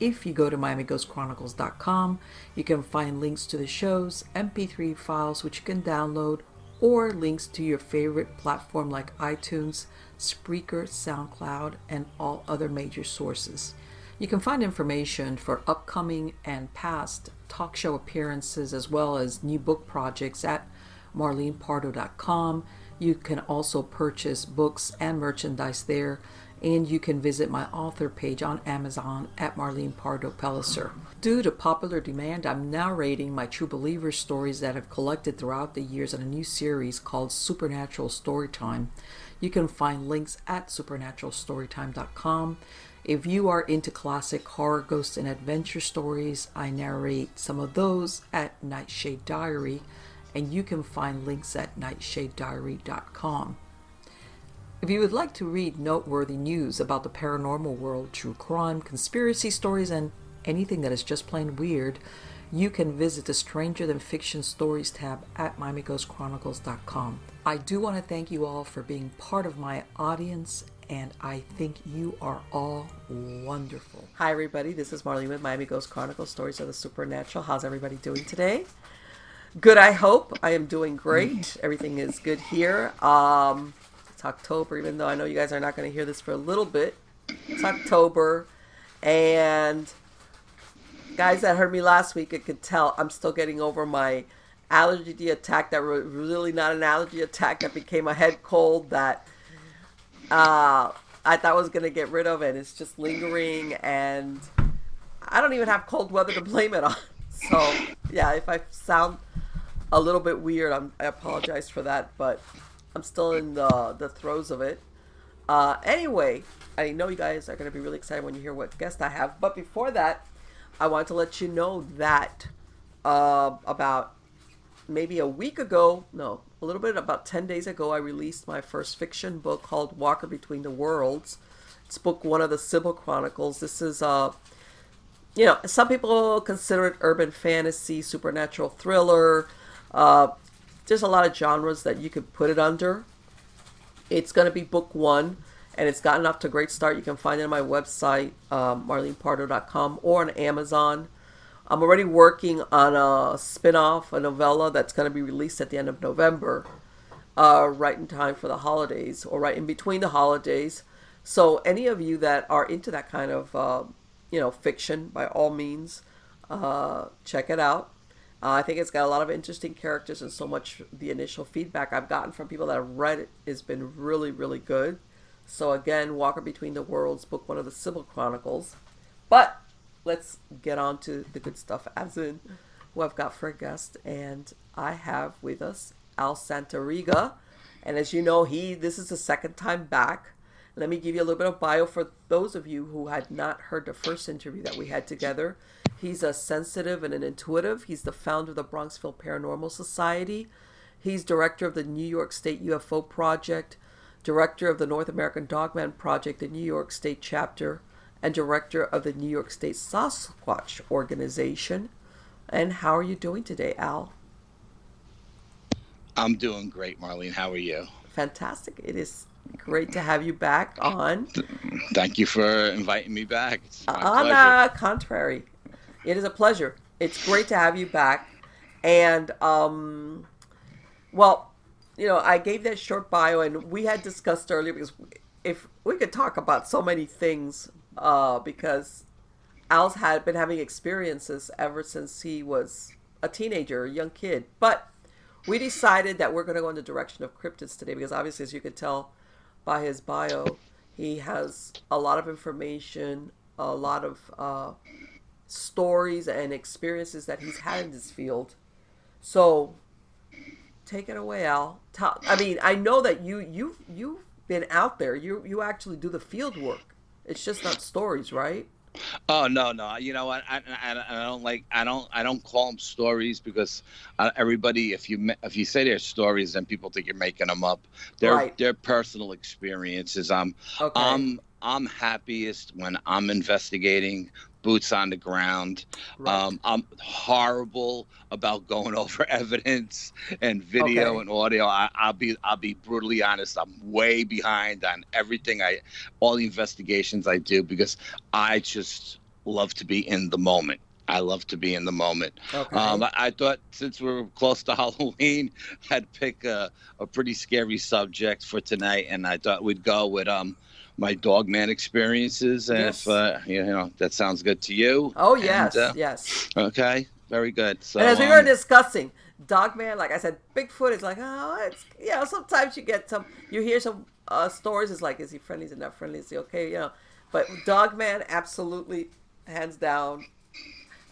If you go to MiamiGhostChronicles.com, you can find links to the shows, MP3 files which you can download, or links to your favorite platform like iTunes, Spreaker, SoundCloud, and all other major sources. You can find information for upcoming and past talk show appearances as well as new book projects at marlenepardo.com. You can also purchase books and merchandise there and you can visit my author page on Amazon at Marlene Pardo Pellicer. Due to popular demand, I'm narrating my True Believer stories that I've collected throughout the years in a new series called Supernatural Storytime. You can find links at supernaturalstorytime.com. If you are into classic horror, ghost, and adventure stories, I narrate some of those at Nightshade Diary, and you can find links at nightshadediary.com. If you would like to read noteworthy news about the paranormal world, true crime, conspiracy stories, and anything that is just plain weird, you can visit the Stranger Than Fiction Stories tab at MiamiGhostChronicles.com. I do want to thank you all for being part of my audience, and I think you are all wonderful. Hi, everybody. This is Marlene with Miami Ghost Chronicles Stories of the Supernatural. How's everybody doing today? Good, I hope. I am doing great. Everything is good here. Um, it's October, even though I know you guys are not going to hear this for a little bit. It's October, and guys that heard me last week, it could tell I'm still getting over my allergy attack that was really not an allergy attack that became a head cold that uh, I thought was going to get rid of, and it's just lingering, and I don't even have cold weather to blame it on. So, yeah, if I sound a little bit weird, I'm, I apologize for that, but I'm still in the the throes of it. Uh, anyway, I know you guys are going to be really excited when you hear what guest I have. But before that, I want to let you know that uh, about maybe a week ago, no, a little bit about 10 days ago, I released my first fiction book called Walker Between the Worlds. It's book one of the Sybil Chronicles. This is, uh, you know, some people consider it urban fantasy, supernatural thriller. Uh, there's a lot of genres that you could put it under. It's going to be book one, and it's gotten off to a great start. You can find it on my website, um, marlenepardo.com, or on Amazon. I'm already working on a spin off, a novella that's going to be released at the end of November, uh, right in time for the holidays, or right in between the holidays. So, any of you that are into that kind of, uh, you know, fiction, by all means, uh, check it out. Uh, I think it's got a lot of interesting characters, and so much the initial feedback I've gotten from people that have read it has been really, really good. So again, Walker Between the Worlds, book one of the Sybil Chronicles. But let's get on to the good stuff, as in who I've got for a guest, and I have with us Al Santariga, and as you know, he this is the second time back. Let me give you a little bit of bio for those of you who had not heard the first interview that we had together. He's a sensitive and an intuitive. He's the founder of the Bronxville Paranormal Society. He's director of the New York State UFO Project, director of the North American Dogman Project, the New York State chapter, and director of the New York State Sasquatch Organization. And how are you doing today, Al? I'm doing great, Marlene. How are you? Fantastic. It is great to have you back oh, on. Thank you for inviting me back. on the contrary, it is a pleasure. It's great to have you back. And, um, well, you know, I gave that short bio, and we had discussed earlier because if we could talk about so many things, uh, because Al's had been having experiences ever since he was a teenager, a young kid. But we decided that we're going to go in the direction of cryptids today because obviously, as you could tell by his bio, he has a lot of information, a lot of uh, stories and experiences that he's had in this field. So, take it away, Al. Tell, I mean, I know that you you you've been out there. You you actually do the field work. It's just not stories, right? Oh no, no. You know what? I, I, I don't like. I don't. I don't call them stories because uh, everybody. If you if you say they're stories, then people think you're making them up. They're Right. they're personal experiences. I'm Okay. I'm I'm happiest when I'm investigating, boots on the ground. Right. Um, I'm horrible about going over evidence and video Okay. and audio. I, I'll be I'll be brutally honest. I'm way behind on everything I, all the investigations I do because I just love to be in the moment. I love to be in the moment. okay. Um, I, I thought since we're close to Halloween, I'd pick a, a pretty scary subject for tonight, and I thought we'd go with um my dog man experiences. And Yes. if uh, you know that sounds good to you. oh and, yes, uh, yes. Okay, very good. So and as we were um, discussing, Dogman, like I said, Bigfoot is like, oh, it's you know, sometimes you get some, you hear some uh, stories. It's like, is he friendly? Is he not friendly? Is he okay? You know, but dog man, absolutely, hands down.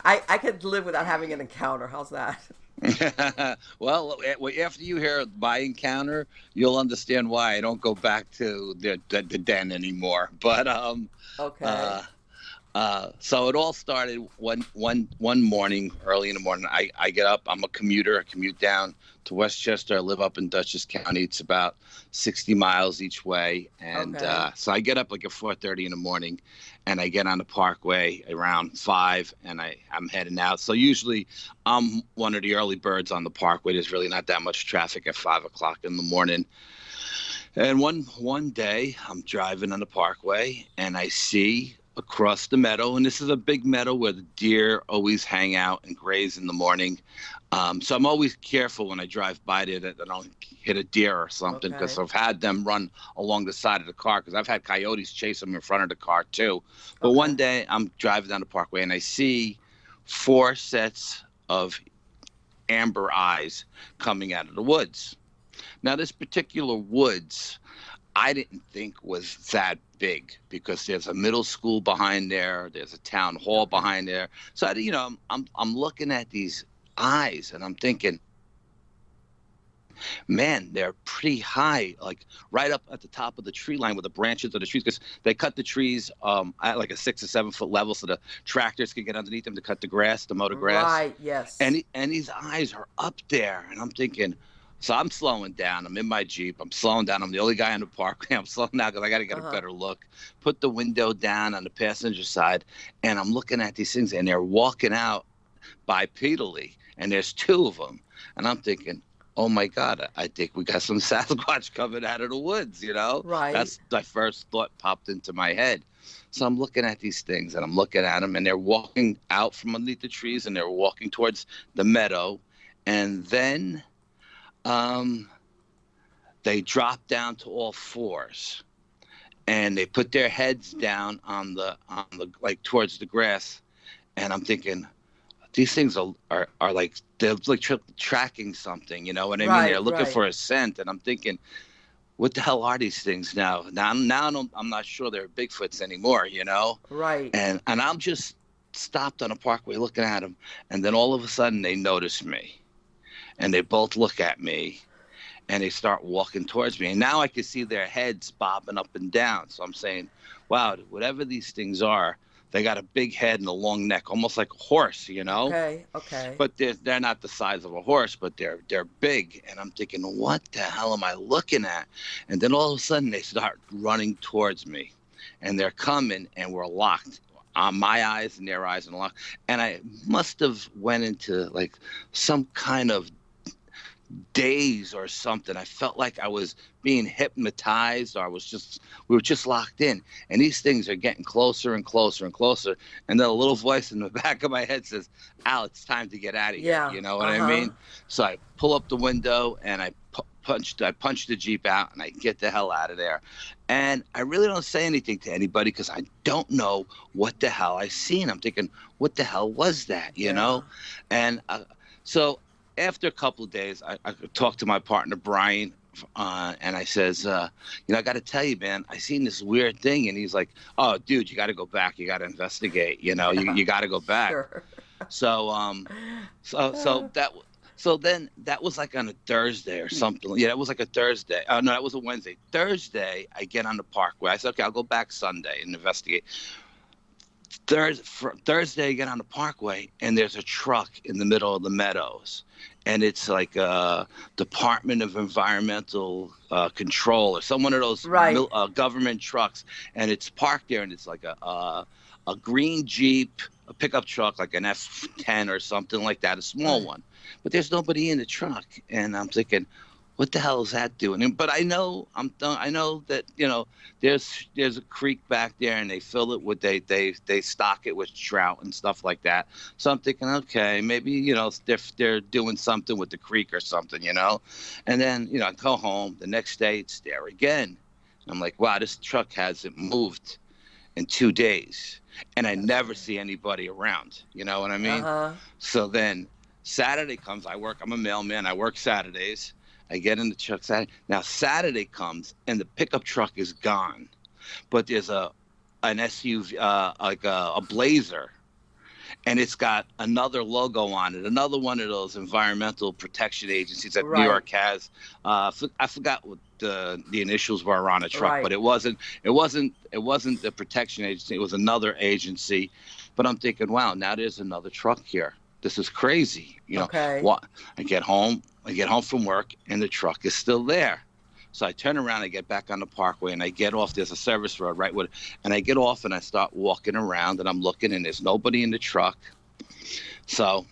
I I could live without having an encounter. How's that? well, eh, after you hear my encounter, you'll understand why I don't go back to the the, the den anymore. But um. Okay. Uh, uh, so it all started one one one morning, early in the morning. I, I get up. I'm a commuter. I commute down to Westchester. I live up in Dutchess County. It's about 60 miles each way, and Okay. uh, so I get up like at 4:30 in the morning, and I get on the Parkway around five, and I I'm heading out. So usually I'm one of the early birds on the Parkway. There's really not that much traffic at five o'clock in the morning. And one one day I'm driving on the parkway and I see across the meadow, and this is a big meadow where the deer always hang out and graze in the morning. Um, so I'm always careful when I drive by there that I don't hit a deer or something because Okay. I've had them run along the side of the car because I've had coyotes chase them in front of the car too. But Okay. one day I'm driving down the parkway and I see four sets of amber eyes coming out of the woods. Now, this particular woods, I didn't think was that big because there's a middle school behind there, there's a town hall behind there. So, I, you know, I'm, I'm I'm looking at these eyes and I'm thinking, man, they're pretty high, like right up at the top of the tree line with the branches of the trees, because they cut the trees um, at like a six or seven foot level, so the tractors can get underneath them to cut the grass, to mow the grass Right. Yes. and and these eyes are up there and i'm thinking so i'm slowing down. I'm in my jeep. I'm slowing down. I'm the only guy in the parkway. I'm slowing down because i got to get Uh-huh. a better look. Put the window down on the passenger side and i'm looking at these things and they're walking out bipedally and there's two of them and i'm thinking oh my god i think we got some sasquatch coming out of the woods you know? Right. that's my first thought popped into my head. So I'm looking at these things and I'm looking at them and they're walking out from underneath the trees and they're walking towards the meadow. And then um, they drop down to all fours and they put their heads down on the, on the, like towards the grass. And I'm thinking, these things are, are, are like, they're like tra- tracking something, you know what I mean? Right, They're looking right. for a scent. And I'm thinking, what the hell are these things now? Now, now I I'm not sure they're Bigfoots anymore, you know? right. And and I'm just stopped on a parkway looking at them, and then all of a sudden they notice me, and they both look at me, and they start walking towards me, and now I can see their heads bobbing up and down. So I'm saying, wow, whatever these things are, they got a big head and a long neck, almost like a horse, you know okay. Okay. but they're, they're not the size of a horse, but they're they're big. And I'm thinking, what the hell am I looking at? And then all of a sudden they start running towards me, and they're coming, and we're locked. On my eyes and their eyes and locked. And I must have went into like some kind of daze or something. I felt like I was being hypnotized, or I was just we were just locked in. And these things are getting closer and closer and closer. And then a little voice in the back of my head says, Al, it's time to get out of here. Yeah, You know what uh-huh. I mean? So I pull up the window and I pu- punched, I punched the Jeep out and I get the hell out of there. And I really don't say anything to anybody because I don't know what the hell I seen. I'm thinking, what the hell was that? You Yeah. know? And uh, so after a couple of days, I, I talked to my partner, Brian. Uh, and I says, uh, you know, I got to tell you, man, I seen this weird thing, and he's like, "Oh, dude, you got to go back. You got to investigate. You know, you, you got to go back." Sure. So um, so so that so then that was like on a Thursday or something. Yeah, that was like a Thursday. Oh no, that was a Wednesday. Thursday, I get on the parkway. I said, okay, I'll go back Sunday and investigate. Thursday, Thursday, I get on the parkway and there's a truck in the middle of the meadows. And it's like a Department of Environmental uh, Control or some one of those Right. mil- uh, government trucks. And it's parked there and it's like a, uh, a green Jeep, a pickup truck, like an F10 or something like that, a small one. But there's nobody in the truck. And I'm thinking, what the hell is that doing? And- But I know I'm I know that you know there's there's a creek back there and they fill it with they they they stock it with trout and stuff like that. So I'm thinking, okay, maybe you know they're they're doing something with the creek or something, you know. And then you know I go home the next day it's there again. I'm like, wow, this truck hasn't moved in two days, and I never see anybody around. You know what I mean? uh-huh. So then Saturday comes. I work. I'm a mailman. I work Saturdays. I get in the truck Saturday. Now Saturday comes and the pickup truck is gone, but there's a an SUV uh, like a, a Blazer, and it's got another logo on it. Another one of those environmental protection agencies that Right. New York has. Uh, I forgot what the the initials were on a truck, Right. but it wasn't it wasn't it wasn't the protection agency. It was another agency. But I'm thinking, wow, now there's another truck here. This is crazy. You know, okay. what? I get home. I get home from work, and the truck is still there. So I turn around, I get back on the parkway, and I get off. There's a service road right with, and I get off and I start walking around, and I'm looking, and there's nobody in the truck. So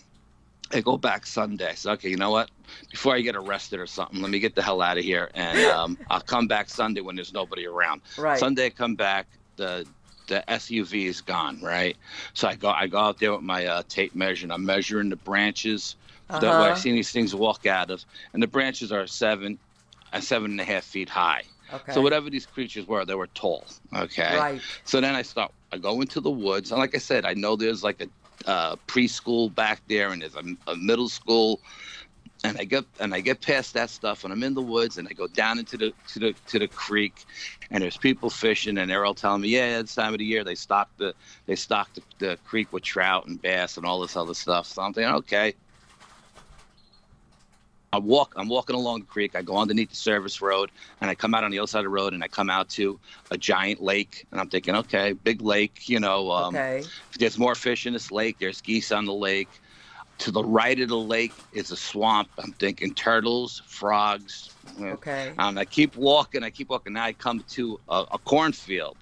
I go back Sunday. I say, okay, you know what? Before I get arrested or something, let me get the hell out of here, and um, I'll come back Sunday when there's nobody around. Right. Sunday I come back, the the SUV is gone, right? So I go I go out there with my uh, tape measure and I'm measuring the branches that where Uh-huh. I've seen these things walk out of, and the branches are seven, uh, seven and a half feet high. Okay. So whatever these creatures were, they were tall. Okay. Right. So then I start. I go into the woods, and like I said, I know there's like a uh, preschool back there, and there's a, a middle school, and I get and I get past that stuff, and I'm in the woods, and I go down into the to the to the creek, and there's people fishing, and they're all telling me, yeah, it's time of the year they stock the they stock the, the creek with trout and bass and all this other stuff. So I'm thinking, okay. I walk. I'm walking along the creek. I go underneath the service road, and I come out on the other side of the road, and I come out to a giant lake. And I'm thinking, okay, big lake. You know, um, okay. there's more fish in this lake. There's geese on the lake. To the right of the lake is a swamp. I'm thinking turtles, frogs. Okay. And I keep walking. I keep walking. Now I come to a, a cornfield,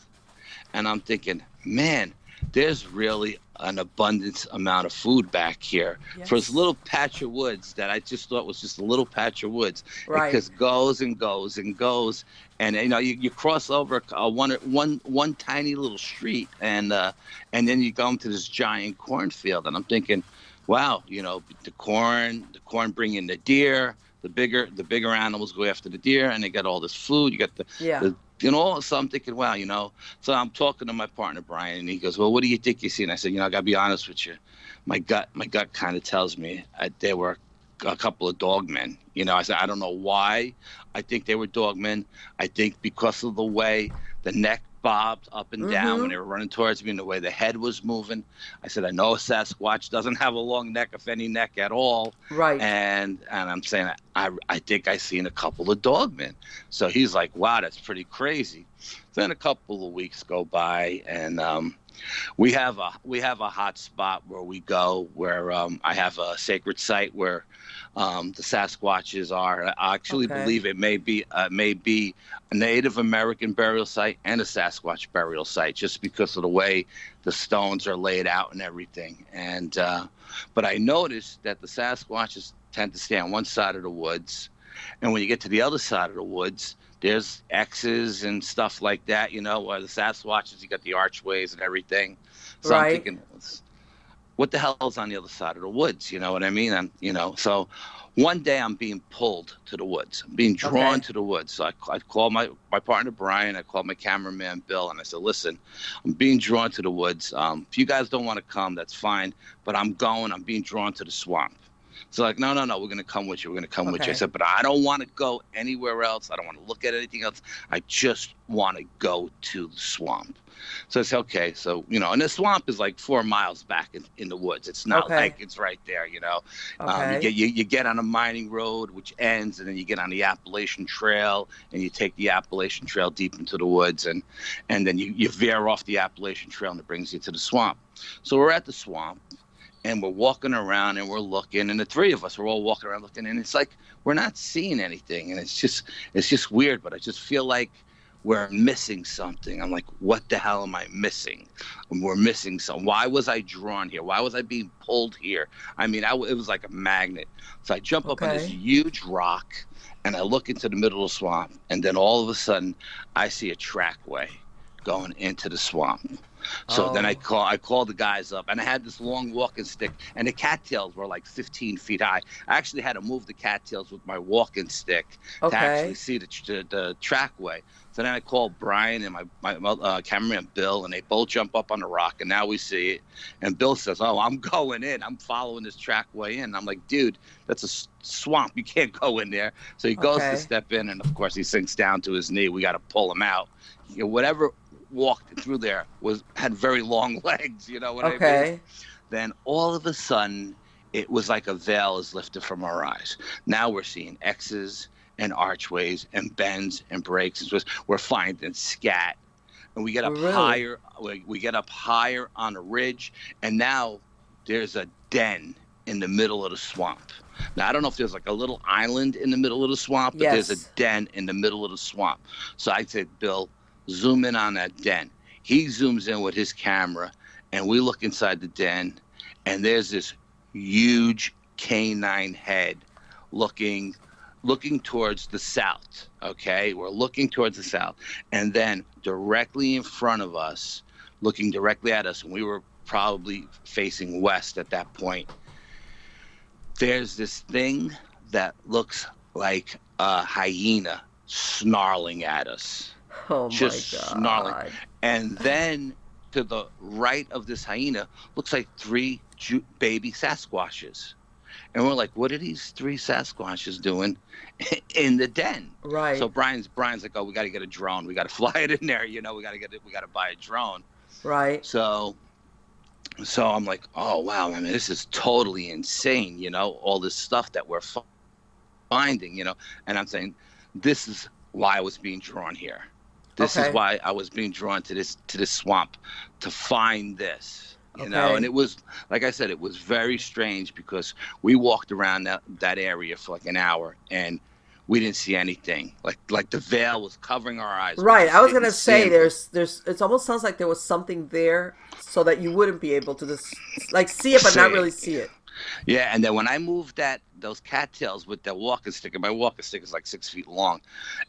and I'm thinking, man, there's really an abundant amount of food back here for this little patch of woods that I just thought was just a little patch of woods. Right. Just goes and goes and goes, and you know you, you cross over uh, one one one tiny little street, and uh, and then you go into this giant cornfield, and I'm thinking, wow, you know the corn, the corn bringing the deer. The bigger the bigger animals go after the deer, and they get all this food. You got the yeah. the- you know, so I'm thinking, wow, you know. So I'm talking to my partner Brian, and he goes, "Well, what do you think you see?" And I said, "You know, I gotta be honest with you. My gut, my gut kind of tells me uh, there were a couple of dogmen. You know, I said I don't know why. I think they were dogmen. I think because of the way the neck bobbed up and down Mhm. when they were running towards me, and the way the head was moving. I said, I know a Sasquatch doesn't have a long neck, if any neck at all right. and and I'm saying I I think I seen a couple of dogmen. So he's like, wow, that's pretty crazy. Then a couple of weeks go by, and um, we have a we have a hot spot where we go where um, I have a sacred site where um, the Sasquatches are. I actually Okay. believe it may be uh, may be a Native American burial site and a Sasquatch burial site, just because of the way the stones are laid out and everything. And uh, but I noticed that the Sasquatches tend to stay on one side of the woods, and when you get to the other side of the woods, there's X's and stuff like that. You know, where the Sasquatches, you got the archways and everything. So I'm Right. thinking, what the hell's on the other side of the woods? You know what I mean? And you know, so one day I'm being pulled to the woods. I'm being drawn Okay. to the woods. So I, I called my, my partner Brian. I called my cameraman Bill, and I said, "Listen, I'm being drawn to the woods. Um, if you guys don't want to come, that's fine. But I'm going. I'm being drawn to the swamp." So like, no, no, no, we're gonna come with you. We're gonna come with you. I said, but I don't want to go anywhere else. I don't want to look at anything else. I just want to go to the swamp. So I said, okay. So you know, and the swamp is like four miles back in, in the woods. It's not Okay. like it's right there. You know, um, Okay. you get you, you get on a mining road which ends, and then you get on the Appalachian Trail, and you take the Appalachian Trail deep into the woods, and and then you, you veer off the Appalachian Trail, and it brings you to the swamp. So we're at the swamp, and we're walking around, and we're looking, and the three of us are all walking around looking, and it's like we're not seeing anything, and it's just it's just weird, but I just feel like we're missing something. I'm like, what the hell am I missing? We're missing some. Why was I drawn here? Why was I being pulled here? I mean, I it was like a magnet. So I jump up on this huge rock and I look into the middle of the swamp. And then all of a sudden, I see a trackway going into the swamp. So then I Oh. call I called the guys up and I had this long walking stick and the cattails were like 15 feet high. I actually had to move the cattails with my walking stick to actually see the, the, the trackway. So then I called Brian and my, my uh, cameraman Bill, and they both jump up on the rock, and now we see it. And Bill says, "Oh, I'm going in. I'm following this trackway in." I'm like, "Dude, that's a s- swamp. You can't go in there." So he goes Okay. to step in, and of course he sinks down to his knee. We got to pull him out. You know, whatever walked through there was had very long legs. You know what I mean? Okay. then all of a sudden it was like a veil is lifted from our eyes now we're seeing x's and archways and bends and breaks and twists we're finding scat and we get up Really? higher we, we get up higher on a ridge and now there's a den in the middle of the swamp now i don't know if there's like a little island in the middle of the swamp but there's a den in the middle of the swamp so i said bill zoom in on that den. He zooms in with his camera and we look inside the den and there's this huge canine head looking looking towards the south okay? We're looking towards the south and then directly in front of us looking directly at us and we were probably facing west at that point there's this thing that looks like a hyena snarling at us Oh Just my god. snarling. and then to the right of this hyena looks like three ju- baby Sasquatches. And we're like, what are these three Sasquatches doing in the den? Right. So Brian's Brian's like, oh, we got to get a drone. We got to fly it in there. You know, we got to get it. We got to buy a drone. right. So, so I'm like, oh wow, I mean, this is totally insane. You know, all this stuff that we're finding. You know, and I'm saying, this is why I was being drawn here. This Okay. is why I was being drawn to this to this swamp to find this. You know, and it was like I said, it was very strange because we walked around that that area for like an hour and we didn't see anything. Like like the veil was covering our eyes. Right. I was gonna say there's there's it almost sounds like there was something there so that you wouldn't be able to just like see it but not See. really see it. Yeah, and then when I moved that those cattails with that walking stick, and my walking stick is like six feet long,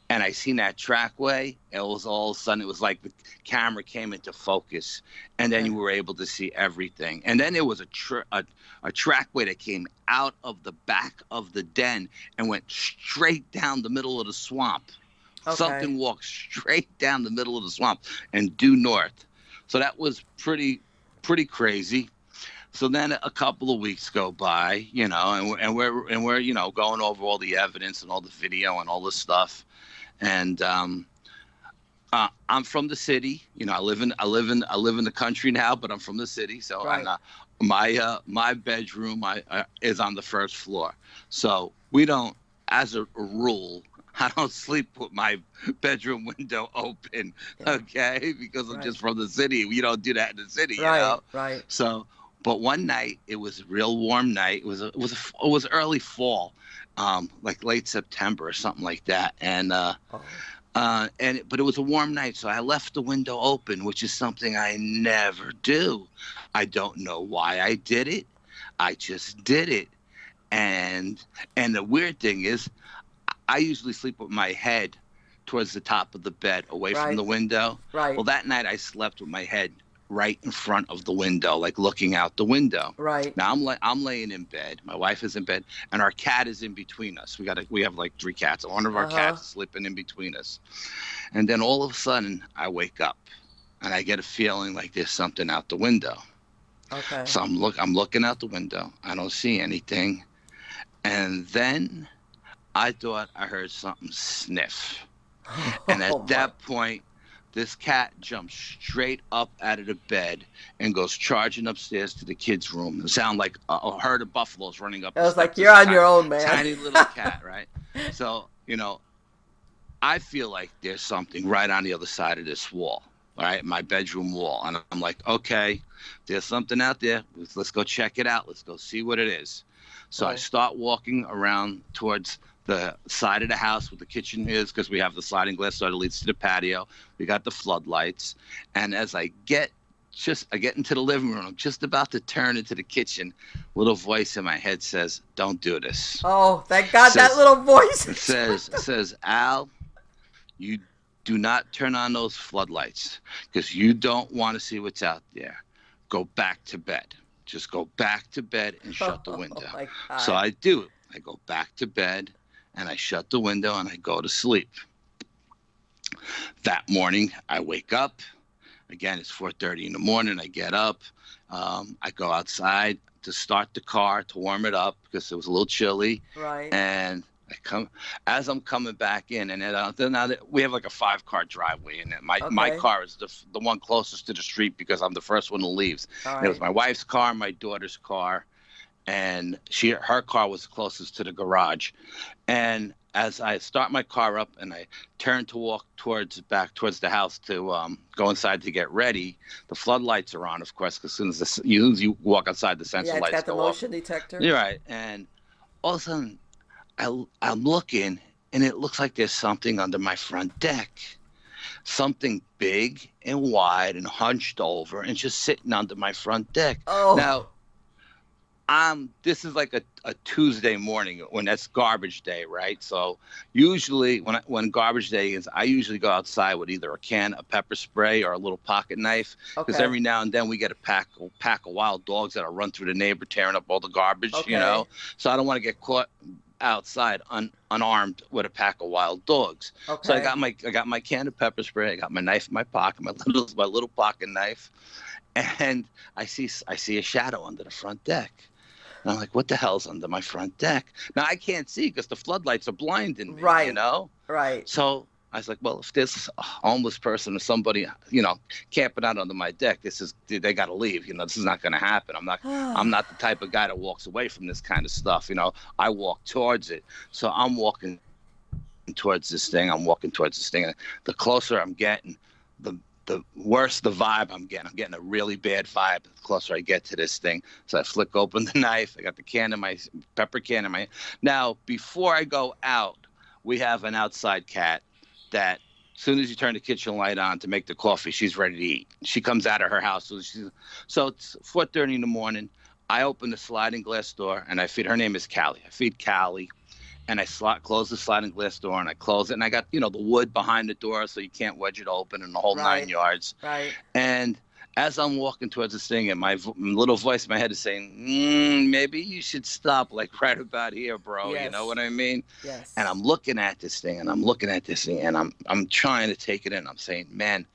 and I seen that trackway, it was all of a sudden it was like the camera came into focus, and then you were able to see everything. And then there was a tra- a, a trackway that came out of the back of the den and went straight down the middle of the swamp. Okay. Something walked straight down the middle of the swamp and due north. So that was pretty pretty crazy. So then a couple of weeks go by, you know, and we're, and we're and we're you know going over all the evidence and all the video and all this stuff, and um, uh, I'm from the city. You know, I live in I live in I live in the country now, but I'm from the city. So Right. I'm not, my uh, my bedroom I, uh, is on the first floor. So we don't, as a rule, I don't sleep with my bedroom window open. Okay, because I'm just from the city. We don't do that in the city. You Right. know. Right. So, but one night it was a real warm night. It was a, it was a, it was early fall, um, like late September or something like that. And uh, Oh. uh, and but it was a warm night, so I left the window open, which is something I never do. I don't know why I did it. I just did it. And and the weird thing is, I usually sleep with my head towards the top of the bed, away Right. from the window. Right. Well, that night I slept with my head right in front of the window, like looking out the window. right. Now I'm la- I'm laying in bed. My wife is in bed, and our cat is in between us. We got a, we have like three cats. One of our Uh-huh. cats is sleeping in between us, and then all of a sudden I wake up, and I get a feeling like there's something out the window. Okay. So I'm look I'm looking out the window. I don't see anything, And then I thought I heard something sniff. And at Oh, that point, this cat jumps straight up out of the bed and goes charging upstairs to the kids' room. It sounded like a, a herd of buffaloes running up. I was like, you're on ti- your own, man. Tiny little cat, right? So, you know, I feel like there's something right on the other side of this wall, right? my bedroom wall. And I'm like, okay, there's something out there. Let's, let's go check it out. Let's go see what it is. So I start walking around towards the side of the house where the kitchen is because we have the sliding glass door that leads to the patio. We got the floodlights. And as I get just I get into the living room, I'm just about to turn into the kitchen. Little voice in my head says, Don't do this. Oh, thank God that little voice. It says it says Al, you do not turn on those floodlights because you don't want to see what's out there. Go back to bed. Just go back to bed and shut the oh window. Oh. So I do. I go back to bed and I shut the window and I go to sleep. That morning, I wake up. Again, it's 4:30 in the morning. I get up. Um, I go outside to start the car to warm it up because it was a little chilly. right. And I come as I'm coming back in, and then, uh, then now that we have like a five car driveway, and my my Okay. car is the the one closest to the street because I'm the first one who leaves. All And It was my wife's car, my daughter's car, and she her car was closest to the garage. And as I start my car up and I turn to walk towards back towards the house to um, go inside to get ready, the floodlights are on, of course, because as soon as the, s- you, as you walk outside, the sensor yeah, it's lights got the go off. motion detector. You're right. And all of a sudden, I, I'm looking, and it looks like there's something under my front deck. Something big and wide and hunched over and just sitting under my front deck. Oh, Now, um, this is like a, a Tuesday morning when that's garbage day, right? So usually when I, when garbage day is, I usually go outside with either a can of pepper spray or a little pocket knife because okay. every now and then we get a pack pack of wild dogs that'll run through the neighbor tearing up all the garbage, Okay. you know. So I don't want to get caught outside un, unarmed with a pack of wild dogs. okay. So I got my I got my can of pepper spray. I got my knife in my pocket, my little my little pocket knife, and I see I see a shadow under the front deck. And I'm like, what the hell's under my front deck? Now I can't see because the floodlights are blinding me. Right. You know. right. So I was like, well, if there's a homeless person or somebody, you know, camping out under my deck, this is they got to leave. You know, this is not going to happen. I'm not. I'm not the type of guy that walks away from this kind of stuff. You know, I walk towards it. So I'm walking towards this thing. I'm walking towards this thing. And the closer I'm getting, the the worse the vibe I'm getting. I'm getting a really bad vibe the closer I get to this thing. So I flick open the knife. I got the can in my pepper can in my. Now before I go out, we have an outside cat that. As soon as you turn the kitchen light on to make the coffee, she's ready to eat. She comes out of her house. So she's so it's 4:30 in the morning. I open the sliding glass door and I feed. Her name is Callie. I feed Callie, and I slot close the sliding glass door and I close it. And I got you know the wood behind the door so you can't wedge it open and the whole Right. nine yards. right. And as I'm walking towards this thing, and my v- little voice in my head is saying, mm, "Maybe you should stop, like right about here, bro." You know what I mean? Yes. And I'm looking at this thing, and I'm looking at this thing, and I'm I'm trying to take it in. I'm saying, man,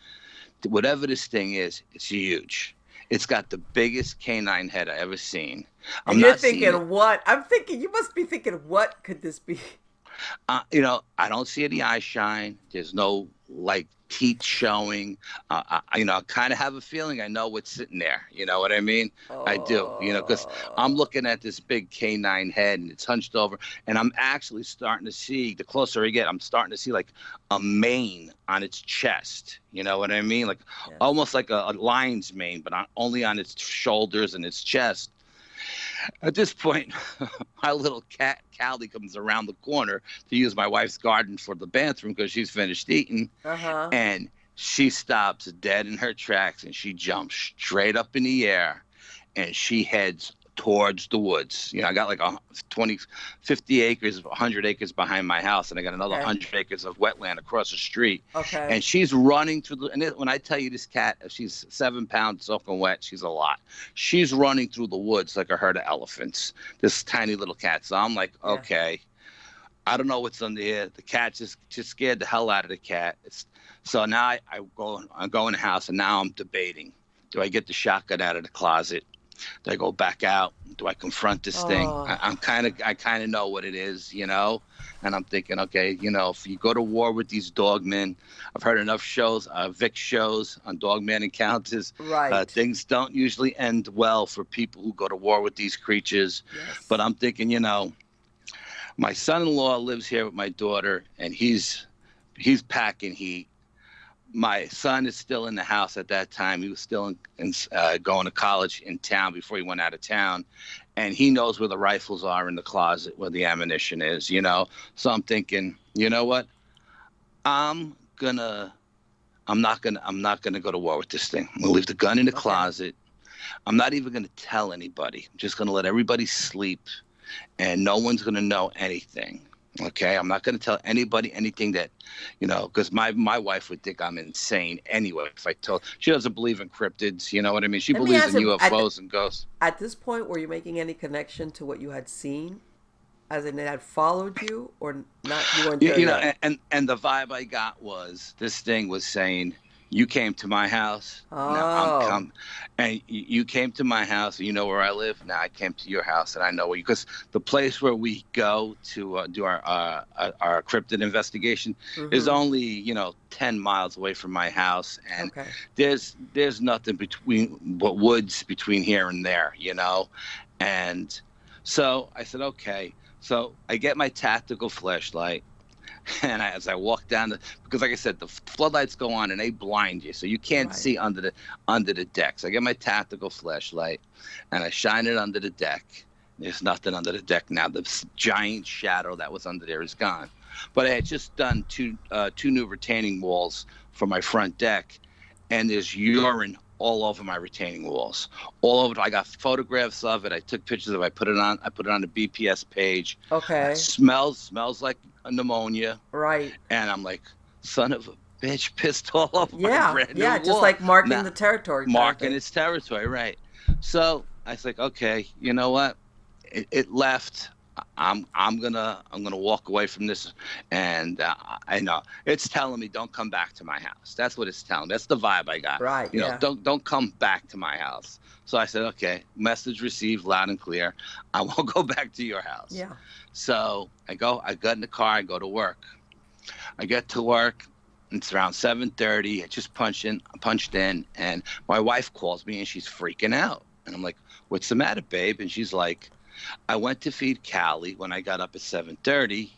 whatever this thing is, it's huge. It's got the biggest canine head I ever seen. I'm and you're not thinking, what? I'm thinking, you must be thinking, what could this be? Uh, you know, I don't see any eye shine. There's no like teeth showing. Uh, I, you know, I kind of have a feeling I know what's sitting there. You know what I mean? I do, you know, because I'm looking at this big canine head and it's hunched over, and I'm actually starting to see. The closer I get, I'm starting to see like a mane on its chest. You know what I mean? Like Yes. almost like a, a lion's mane, but on, only on its shoulders and its chest. At this point, my little cat Callie comes around the corner to use my wife's garden for the bathroom because she's finished eating, Uh huh. and she stops dead in her tracks and she jumps straight up in the air and she heads towards the woods. You know, I got like a 20, 50 acres, 100 acres behind my house, and I got another Okay. 100 acres of wetland across the street Okay. and she's running through the. And it, when I tell you this cat, she's seven pounds soaking wet, she's a lot. She's running through the woods like a herd of elephants. This tiny little cat. So I'm like, Yeah. okay, I don't know what's under here. The cat just just scared the hell out of the cat. It's, so now I, I go I go in the house and now I'm debating. Do I get the shotgun out of the closet? Do I go back out? Do I confront this thing? Oh. I, I'm kind of I kind of know what it is, you know. And I'm thinking, okay, you know, if you go to war with these dogmen, I've heard enough shows, uh, Vic shows on dogman encounters. Right. Uh, things don't usually end well for people who go to war with these creatures. yes. But I'm thinking, you know, my son-in-law lives here with my daughter, and he's he's packing heat. My son is still in the house at that time. He was still in, in, uh, going to college in town before he went out of town, and he knows where the rifles are in the closet, where the ammunition is. You know, so I'm thinking, you know what? I'm gonna, I'm not gonna, I'm not gonna go to war with this thing. I'm gonna leave the gun in the Okay. closet. I'm not even gonna tell anybody. I'm just gonna let everybody sleep and no one's going to know anything. Okay, I'm not going to tell anybody anything that, you know, because my my wife would think I'm insane anyway if I told. She doesn't believe in cryptids. You know what I mean? She Let believes in UFOs and ghosts. At this point, were you making any connection to what you had seen, as in it had followed you, or not? You weren't You, you know, and, and and the vibe I got was this thing was saying, "You came to my house, now Oh. I'm come, and you came to my house, and you know where I live. Now I came to your house, and I know where you. Because the place where we go to uh, do our uh, uh, our cryptid investigation is Mhm. only you know 10 miles away from my house and okay. there's there's nothing between but woods between here and there you know and so i said okay so i get my tactical flashlight and I, as i walk down the because like i said the floodlights go on and they blind you so you can't Right. see under the under the deck so i get my tactical flashlight and i shine it under the deck there's nothing under the deck now the giant shadow that was under there is gone but I had just done two uh, two new retaining walls for my front deck, and there's urine all over my retaining walls, all over. I got photographs of it. I took pictures of it. I put it on. I put it on the BPS page. Okay. It smells smells like pneumonia, Right. and I'm like, son of a bitch, pissed all over my Yeah. Yeah. Just wall like marking the territory. marking its territory, right? So I was like, okay, you know what? It, it left. I'm I'm gonna I'm gonna walk away from this, and uh, I know it's telling me don't come back to my house. That's what it's telling. That's the vibe I got. Right. You know, yeah. don't don't come back to my house. So I said, okay, message received loud and clear. I won't go back to your house. Yeah. So I go, I got in the car, I go to work. I get to work. It's around 7:30. I just punched in, punched in, and my wife calls me and she's freaking out. And I'm like, "What's the matter, babe?" And she's like, "I went to feed Callie when I got up at 7:30,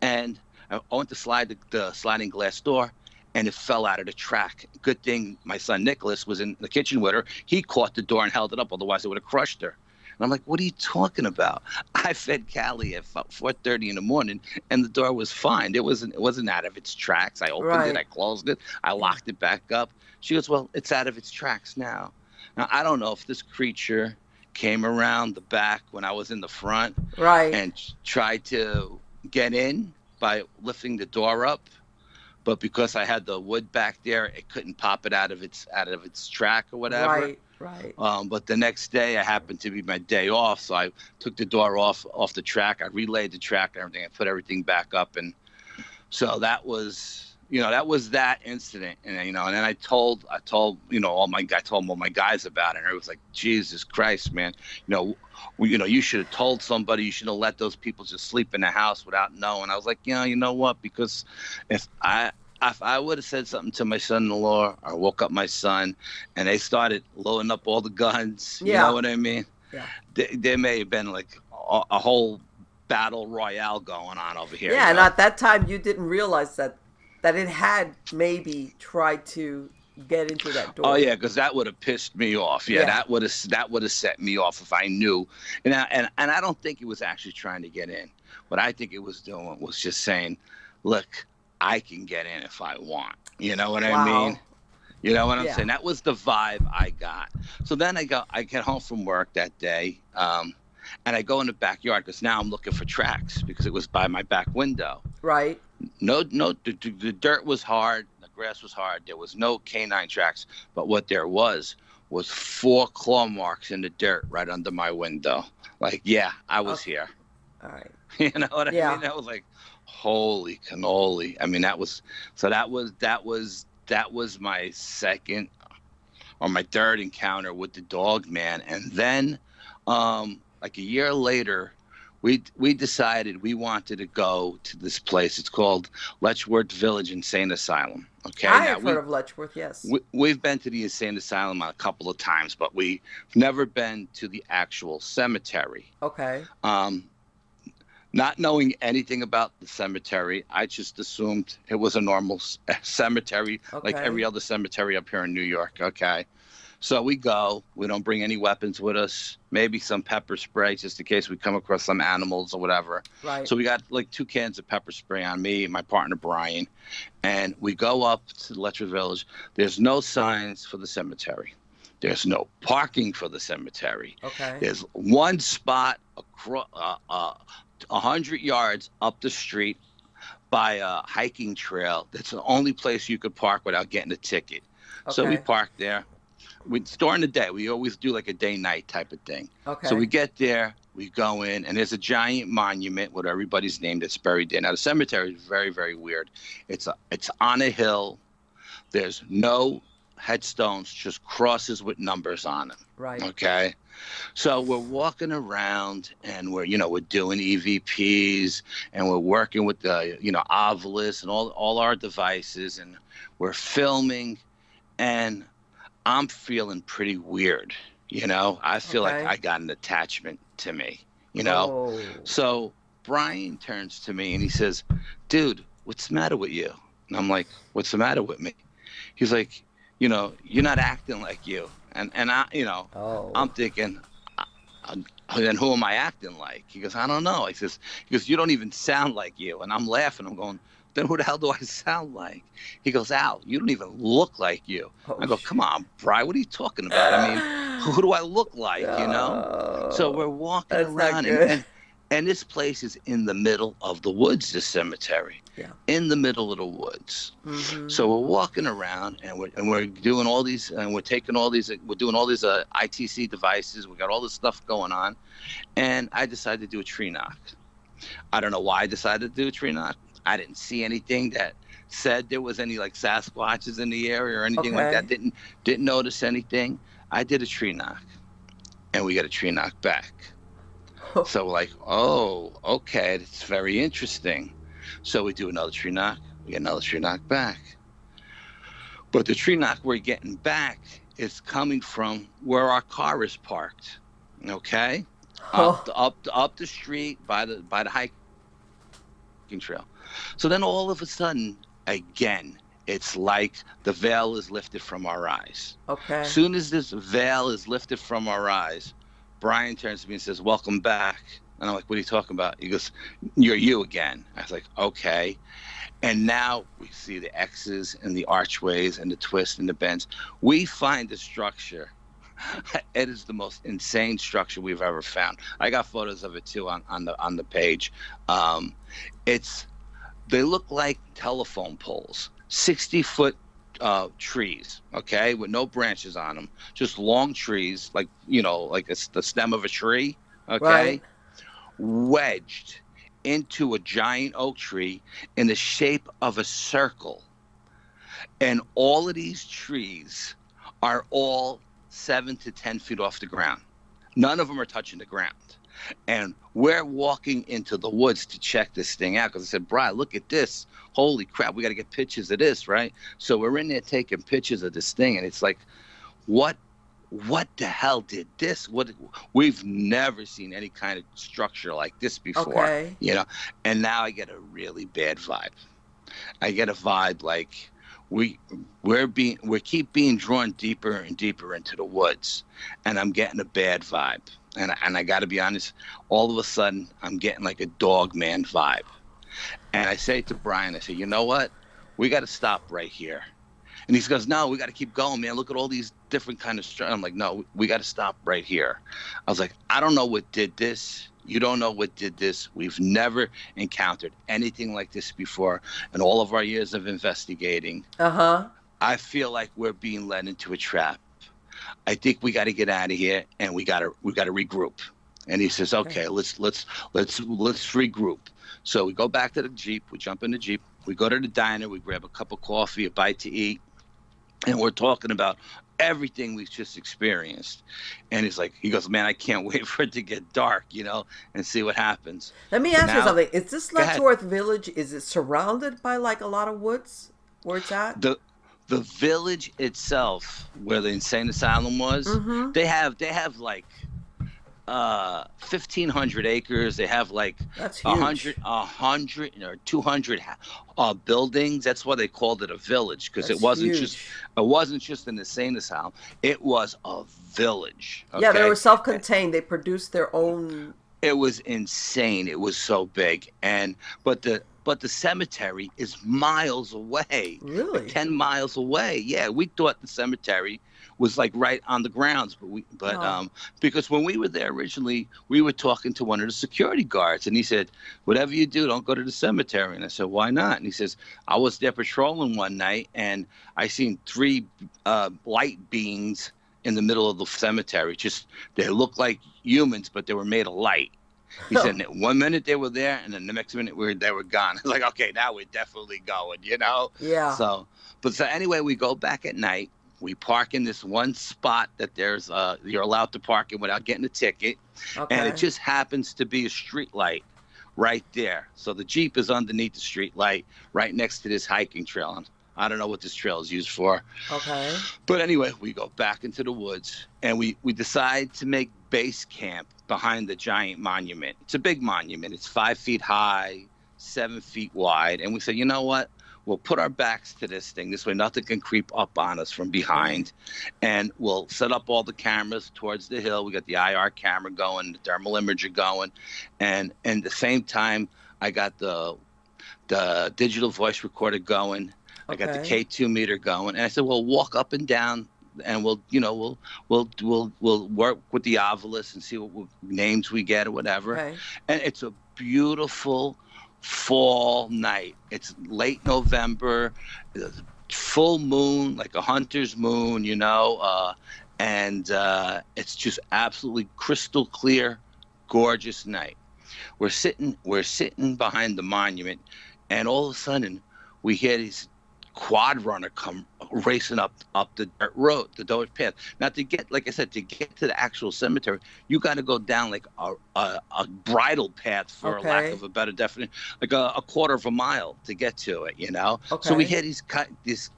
and I went to slide the, the sliding glass door, and it fell out of the track. Good thing my son Nicholas was in the kitchen with her. He caught the door and held it up, otherwise it would have crushed her." And I'm like, what are you talking about? I fed Callie at 4:30 in the morning, and the door was fine. It wasn't. It wasn't out of its tracks. I opened Right. it. I closed it. I locked it back up. She goes, well, it's out of its tracks now. Now I don't know if this creature came around the back when I was in the front Right. and tried to get in by lifting the door up, but because I had the wood back there, it couldn't pop it out of its out of its track or whatever. Right. Right. Um, but the next day, I happened to be my day off, so I took the door off off the track. I relayed the track and everything. I put everything back up, and so that was, you know, that was that incident. And you know, and then I told, I told, you know, all my, I told all my guys about it. And it was like, Jesus Christ, man, you know, you know, you should have told somebody. You should have let those people just sleep in the house without knowing. I was like, you know, you know what? Because if I if I would have said something to my son-in-law, or woke up my son, and they started loading up all the guns, you Yeah. know what I mean? Yeah. There, may have been like a, a whole battle royale going on over here. yeah. you And know? at that time, you didn't realize that that it had maybe tried to get into that door. Oh yeah, because that would have pissed me off. Yeah, Yeah. that would have that would have set me off if I knew. And I, and and I don't think it was actually trying to get in. What I think it was doing was just saying, "Look, I can get in if I want." You know what I Wow. mean? You know what I'm Yeah. saying? That was the vibe I got. So then I go, I get home from work that day, um, and I go in the backyard because now I'm looking for tracks because it was by my back window Right. No no the, the dirt was hard the grass was hard there was no canine tracks but what there was was four claw marks in the dirt right under my window like yeah i was Okay. here All right. you know what i Yeah. mean that was like holy cannoli i mean that was so that was that was that was my second or my third encounter with the dog man. And then, um, like a year later, we we decided we wanted to go to this place. It's called Letchworth Village Insane Asylum. Okay, I have heard of Letchworth. Yes, we, have been to the insane asylum a couple of times, but we've never been to the actual cemetery. Okay. Um, not knowing anything about the cemetery, I just assumed it was a normal cemetery, okay. like every other cemetery up here in New York. Okay. So we go. We don't bring any weapons with us. Maybe some pepper spray just in case we come across some animals or whatever. Right. So we got like two cans of pepper spray on me and my partner Brian, and we go up to Letchworth Village. There's no signs for the cemetery. There's no parking for the cemetery. Okay. There's one spot across uh, uh, 100 yards up the street by a hiking trail. That's the only place you could park without getting a ticket. Okay. So we parked there we during the day. We always do like a day night type of thing. Okay. So we get there, we go in, and there's a giant monument with everybody's name that's buried there. Now the cemetery is very very weird. It's a it's on a hill. There's no headstones, just crosses with numbers on them. Right. Okay. So we're walking around and we're, you know, we're doing EVPs and we're working with the, you know, Ovilus and all, all our devices and we're filming and I'm feeling pretty weird. You know, I feel okay. like I got an attachment to me, you know? Oh. So Brian turns to me and he says, Dude, what's the matter with you? And I'm like, What's the matter with me? He's like, You know, you're not acting like you. And, and I, you know, oh. I'm thinking, then who am I acting like? He goes, I don't know. He says, he goes, you don't even sound like you. And I'm laughing. I'm going, then who the hell do I sound like? He goes, Al, you don't even look like you. Oh, I go, come on, Bry, what are you talking about? I mean, who do I look like, you know? So we're walking around and, and, and, this place is in the middle of the woods, this cemetery. Yeah. In the middle of the woods. Mm-hmm. So we're walking around and we're, and we're doing all these, and we're taking all these, we're doing all these uh, ITC devices. We got all this stuff going on. And I decided to do a tree knock. I don't know why I decided to do a tree knock I didn't see anything that said there was any like Sasquatches in the area or anything okay. like that. Didn't didn't notice anything. I did a tree knock, and we got a tree knock back. Oh. so like, oh, okay, it's very interesting. So we do another tree knock. We get another tree knock back. But the tree knock we're getting back is coming from where our car is parked. Okay, oh. up, up up the street by the by the hiking trail. So then all of a sudden, again, it's like the veil is lifted from our eyes. Okay. As soon as this veil is lifted from our eyes, Brian turns to me and says, Welcome back. And I'm like, What are you talking about? He goes, You're you again. I was like, Okay. And now we see the X's and the archways and the twists and the bends. We find the structure. it is the most insane structure we've ever found. I got photos of it too on, on the on the page. Um, it's they look like telephone poles, 60 foot uh, trees, okay, with no branches on them, just long trees, like, you know, like a, the stem of a tree, okay, right. wedged into a giant oak tree in the shape of a circle. And all of these trees are all seven to 10 feet off the ground. None of them are touching the ground. And we're walking into the woods to check this thing out because I said, Brian, look at this. Holy crap, we got to get pictures of this, right? So we're in there taking pictures of this thing, and it's like, what what the hell did this what we've never seen any kind of structure like this before okay. you know and now i get a really bad vibe i get a vibe like we we're being we keep being drawn deeper and deeper into the woods and i'm getting a bad vibe and and I got to be honest, all of a sudden I'm getting like a dog man vibe, and I say to Brian, I say, you know what, we got to stop right here, and he goes, no, we got to keep going, man. Look at all these different kind of. Str-. I'm like, no, we got to stop right here. I was like, I don't know what did this. You don't know what did this. We've never encountered anything like this before in all of our years of investigating. Uh huh. I feel like we're being led into a trap. I think we got to get out of here and we got to we got to regroup. And he says, okay, let's let's let's let's regroup. So we go back to the jeep. We jump in the jeep. We go to the diner. We grab a cup of coffee, a bite to eat, and we're talking about everything we've just experienced. And he's like, he goes, man, I can't wait for it to get dark, you know, and see what happens. Let me ask you something. Is this. Letchworth Village? Is it surrounded by like a lot of woods? Where it's at? The the village itself, where the insane asylum was, Mhm. they have they have like uh 1500 acres they have like That's a hundred a hundred or 200 ha- uh buildings that's why they called it a village because it wasn't huge. just it wasn't just an insane asylum it was a village Yeah, they were self-contained. They produced their own. it was insane it was so big and but the but the cemetery is miles away. Really? 10 miles away. Yeah we thought the cemetery was like right on the grounds but we but Oh. um because when we were there originally we were talking to one of the security guards and he said whatever you do don't go to the cemetery. And i said why not? And he says i was there patrolling one night and i seen three uh, light beings in the middle of the cemetery. Just they looked like humans but they were made of light he said one minute they were there and then the next minute we were, they were gone I was like okay now we're definitely going you know Yeah. so, but so anyway, we go back at night. We park in this one spot that there's uh you're allowed to park in without getting a ticket, okay. and it just happens to be a street light right there. So the Jeep is underneath the street light, right next to this hiking trail. I don't know what this trail is used for, okay. but anyway, we go back into the woods and we we decide to make base camp behind the giant monument. It's a big monument. It's five feet high, seven feet wide, and we say, you know what? We'll put our backs to this thing. This way, nothing can creep up on us from behind. And we'll set up all the cameras towards the hill. We got the IR camera going, the thermal imager going, and and at the same time, I got the the digital voice recorder going. I got the K2 meter going, and I said, "Well, walk up and down, and we'll, you know, we'll, we'll, we'll, we'll work with the Ovilus and see what, names we get or whatever." Okay. And it's a beautiful fall night. It's late November, full moon, like a hunter's moon, you know, uh, and uh, it's just absolutely crystal clear, gorgeous night. We're sitting, we're sitting behind the monument, and all of a sudden, we hear these quad runner come racing up up the dirt road, the dirt path. Now to get, like I said, to get to the actual cemetery, you got to go down like a, a, a bridle path, for a lack of a better definition, like a, a quarter of a mile to get to it. You know. So we Okay. hear these cut this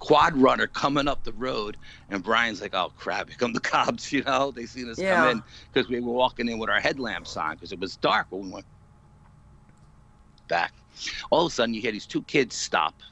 quad runner coming up the road, and Brian's like, "Oh crap! Here come the cops!" You know, they seen us Yeah. come in because we were walking in with our headlamps on because it was dark when we went back. All of a sudden, you hear these two kids stop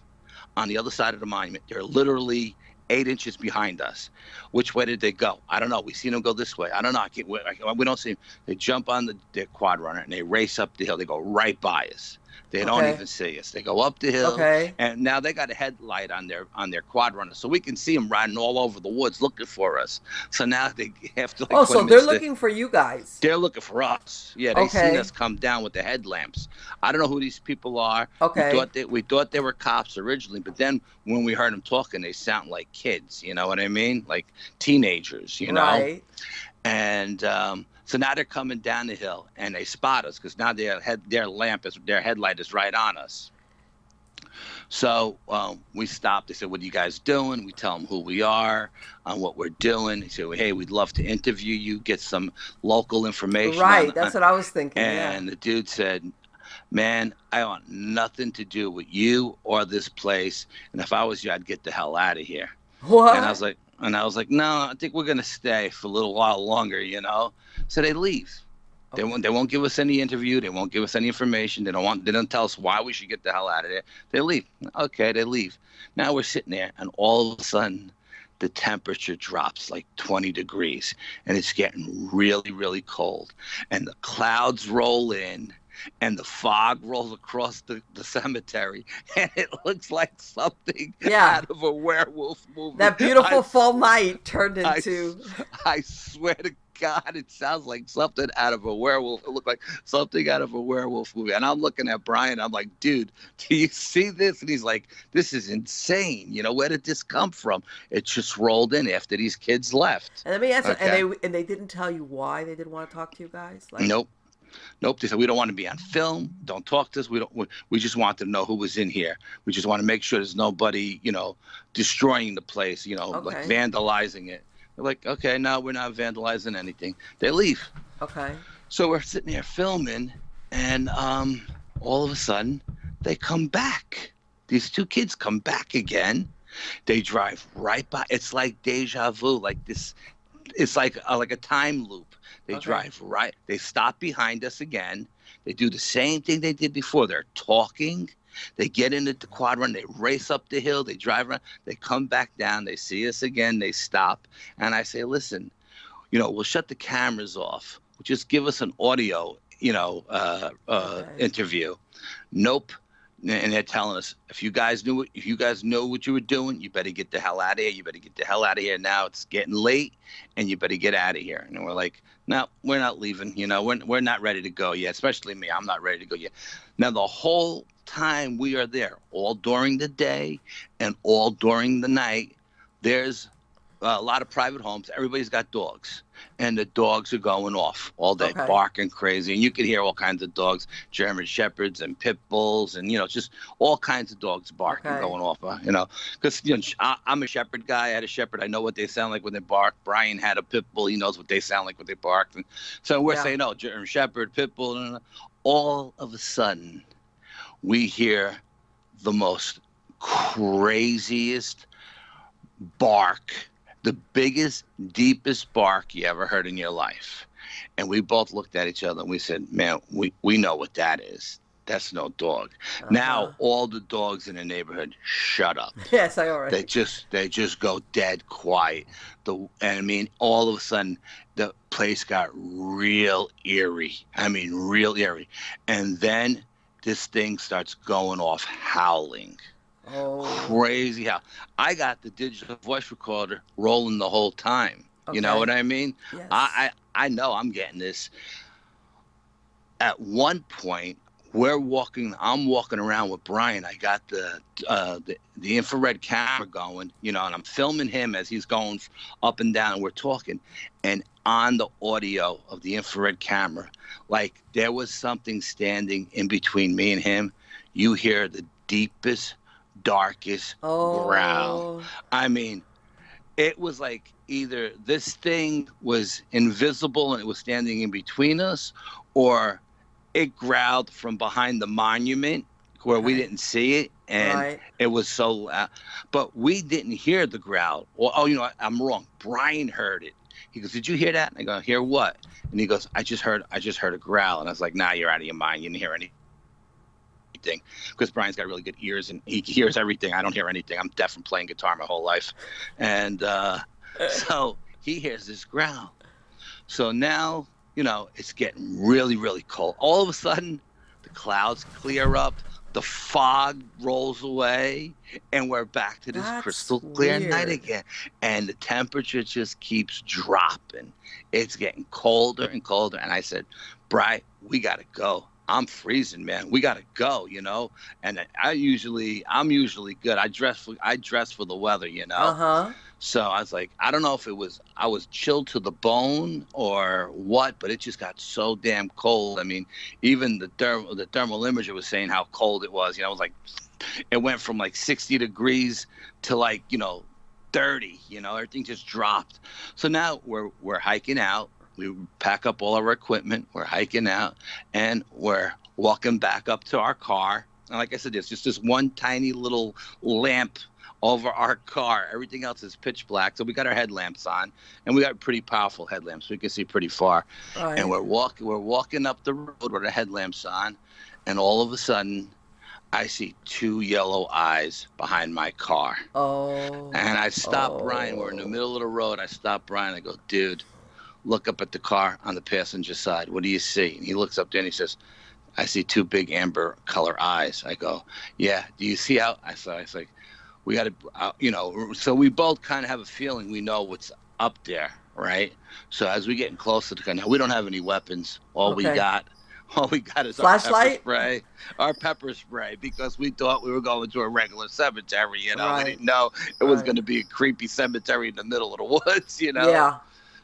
on the other side of the monument. They're literally eight inches behind us. Which way did they go? I don't know. We seen them go this way. I don't know. I can't, we, I, we don't see them. They jump on the, the quad runner and they race up the hill. They go right by us. They don't even see us. They go up the hill. Okay. And now they got a headlight on their on their quad runner, so we can see them riding all over the woods looking for us. So now they have to. Like, Oh, so they're to- looking for you guys. they're looking for us. Yeah, they Okay. seen us come down with the headlamps. I don't know who these people are. Okay. We thought they, we thought they were cops originally, but then when we heard them talking, they sound like kids. You know what I mean? Like teenagers. You know. Right. And um, so now they're coming down the hill and they spot us because now their head their lamp is their headlight is right on us. So um, we stopped. They said, "What are you guys doing?" We tell them who we are, and what we're doing. They said, "Hey, we'd love to interview you, get some local information." Right. on- That's on- what I was thinking. and the dude said, "Man, I want nothing to do with you or this place. And if I was you, I'd get the hell out of here." What? And I was like, and I was like, no, I think we're gonna stay for a little while longer, you know. So they leave. They won't. They won't give us any interview. They won't give us any information. They don't want. They don't tell us why we should get the hell out of there. They leave. Okay, they leave. Now we're sitting there, and all of a sudden, the temperature drops like 20 degrees, and it's getting really, really cold, and the clouds roll in. And the fog rolls across the, the cemetery, and it looks like something Yeah. out of a werewolf movie. that beautiful I fall night turned into. I swear to God, it sounds like something out of a werewolf. It looked like something out of a werewolf movie. And I'm looking at Brian. I'm like, dude, do you see this? And he's like, this is insane. You know, where did this come from? It just rolled in after these kids left. And let me answer. Okay. And they and they didn't tell you why they didn't want to talk to you guys. Like, Nope. Nope. They said we don't want to be on film. Don't talk to us. We don't. We, we just want to know who was in here. We just want to make sure there's nobody, you know, destroying the place. You know, like vandalizing it. They're like, okay, no, we're not vandalizing anything. They leave. Okay. So we're sitting there filming, and um, all of a sudden, they come back. These two kids come back again. They drive right by. It's like deja vu. Like this. It's like a, like a time loop. They Okay. drive right. They stop behind us again. They do the same thing they did before. They're talking. They get into the quad run. They race up the hill. They drive around. They come back down. They see us again. They stop. And I say, listen, you know, we'll shut the cameras off. Just give us an audio, you know, uh, uh, Okay. interview. Nope. And they're telling us if you guys knew what, if you guys know what you were doing, you better get the hell out of here. You better get the hell out of here now. It's getting late, and you better get out of here. And we're like, no, we're not leaving. You know, we're we're not ready to go yet. Especially me, I'm not ready to go yet. Now the whole time we are there, all during the day and all during the night, there's uh, a lot of private homes. Everybody's got dogs, and the dogs are going off all day, Okay. barking crazy. And you can hear all kinds of dogs, German shepherds and pit bulls, and you know, just all kinds of dogs barking, Okay. going off. Uh, you know, because you know, I, I'm a shepherd guy. I had a shepherd. I know what they sound like when they bark. Brian had a pit bull. He knows what they sound like when they bark. And so we're Yeah. saying, oh, German shepherd, pit bull. And all of a sudden, we hear the most craziest bark, the biggest, deepest bark you ever heard in your life. And we both looked at each other and we said, man, we, we know what that is. That's no dog. Now Uh-huh. all the dogs in the neighborhood shut up. Yes, I already. They just they just go dead quiet. The and I mean all of a sudden the place got real eerie. I mean real eerie. And then this thing starts going off howling. Oh. Crazy how I got the digital voice recorder rolling the whole time. You know what I mean? Yes. I, I I know I'm getting this. At one point, we're walking. I'm walking around with Brian. I got the uh, the, the infrared camera going, you know, and I'm filming him as he's going up and down. And we're talking, and on the audio of the infrared camera, like there was something standing in between me and him. You hear the deepest, darkest oh. growl. I mean, it was like either this thing was invisible and it was standing in between us, or it growled from behind the monument where we didn't see it, and Right. it was so loud. But we didn't hear the growl. Well, oh, you know, I'm wrong. Brian heard it. He goes, "Did you hear that?" And I go, "Hear what?" And he goes, "I just heard, I just heard a growl." And I was like, "Nah, you're out of your mind. You didn't hear any." Anything because Brian's got really good ears and he hears everything. I don't hear anything. I'm deaf from playing guitar my whole life, and uh, so he hears this growl. So now, you know, it's getting really, really cold. All of a sudden, the clouds clear up, the fog rolls away, and we're back to this That's crystal clear night again. And the temperature just keeps dropping. It's getting colder and colder. And I said, Bry, we got to go. I'm freezing, man. We got to go, you know. And I usually, I'm usually good. I dress for, I dress for the weather, you know. Uh huh. So I was like, I don't know if it was I was chilled to the bone or what, but it just got so damn cold. I mean, even the therm- the thermal imager was saying how cold it was. You know, it was like it went from like 60 degrees to like you know 30. You know, everything just dropped. So now we're we're hiking out. We pack up all our equipment. We're hiking out, and we're walking back up to our car. And like I said, there's just this one tiny little lamp over our car. Everything else is pitch black. So we got our headlamps on, and we got pretty powerful headlamps. We can see pretty far. Right. And we're walking. We're walking up the road with our headlamps on, and all of a sudden, I see two yellow eyes behind my car. oh. And I stop Brian. We're in the Oh. middle of the road. I stop Brian. I go, dude, look up at the car on the passenger side. What do you see? And he looks up there and he says, I see two big amber color eyes. I go, yeah. Do you see how? I saw. I was like, we got to, uh, you know. So we both kind of have a feeling we know what's up there, right? So as we're getting closer to now, we don't have any weapons. All we got. All we got is our pepper Flashlight? spray, our pepper spray, because we thought we were going to a regular cemetery. You know, Right. we didn't know it was going to be a creepy cemetery in the middle of the woods. You know. Yeah.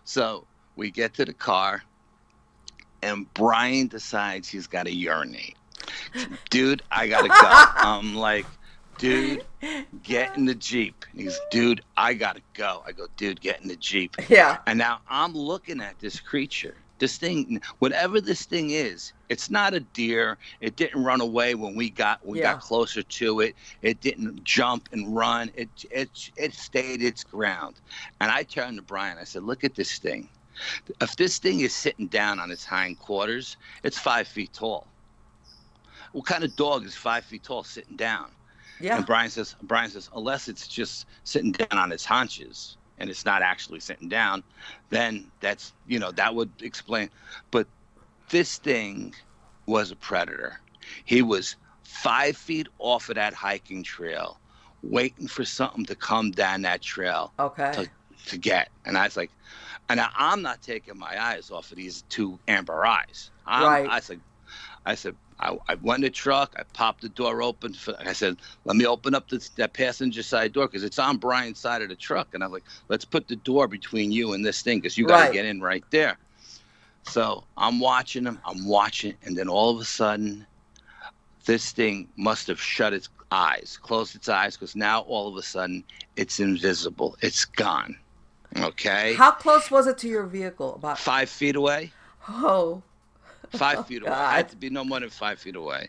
So we get to the car, and Brian decides he's got to urinate. Dude, I gotta go. I'm like, dude, get in the Jeep. And he's, dude, I gotta go. I go, dude, get in the Jeep. Yeah. And now I'm looking at this creature. This thing, whatever this thing is, it's not a deer. It didn't run away when we got we Yeah. got closer to it. It didn't jump and run. It it it stayed its ground. And I turned to Brian. I said, "Look at this thing. If this thing is sitting down on its hind quarters, it's five feet tall. What kind of dog is five feet tall sitting down?" Yeah. And Brian says, Brian says, unless it's just sitting down on its haunches and it's not actually sitting down, then that's you know that would explain. But this thing was a predator. He was five feet off of that hiking trail, waiting for something to come down that trail Okay. to, to get. And I was like, and I, I'm not taking my eyes off of these two amber eyes. I'm, Right. I said, I said, I, I went in the truck. I popped the door open. For, I said, let me open up this, that passenger side door because it's on Brian's side of the truck. And I'm like, let's put the door between you and this thing because you got to Right. get in right there. So I'm watching him. I'm watching, and then all of a sudden, this thing must have shut its eyes, closed its eyes, because now all of a sudden it's invisible. It's gone. Okay, How close was it to your vehicle? About five feet away. oh. Five feet away. I had to be no more than five feet away,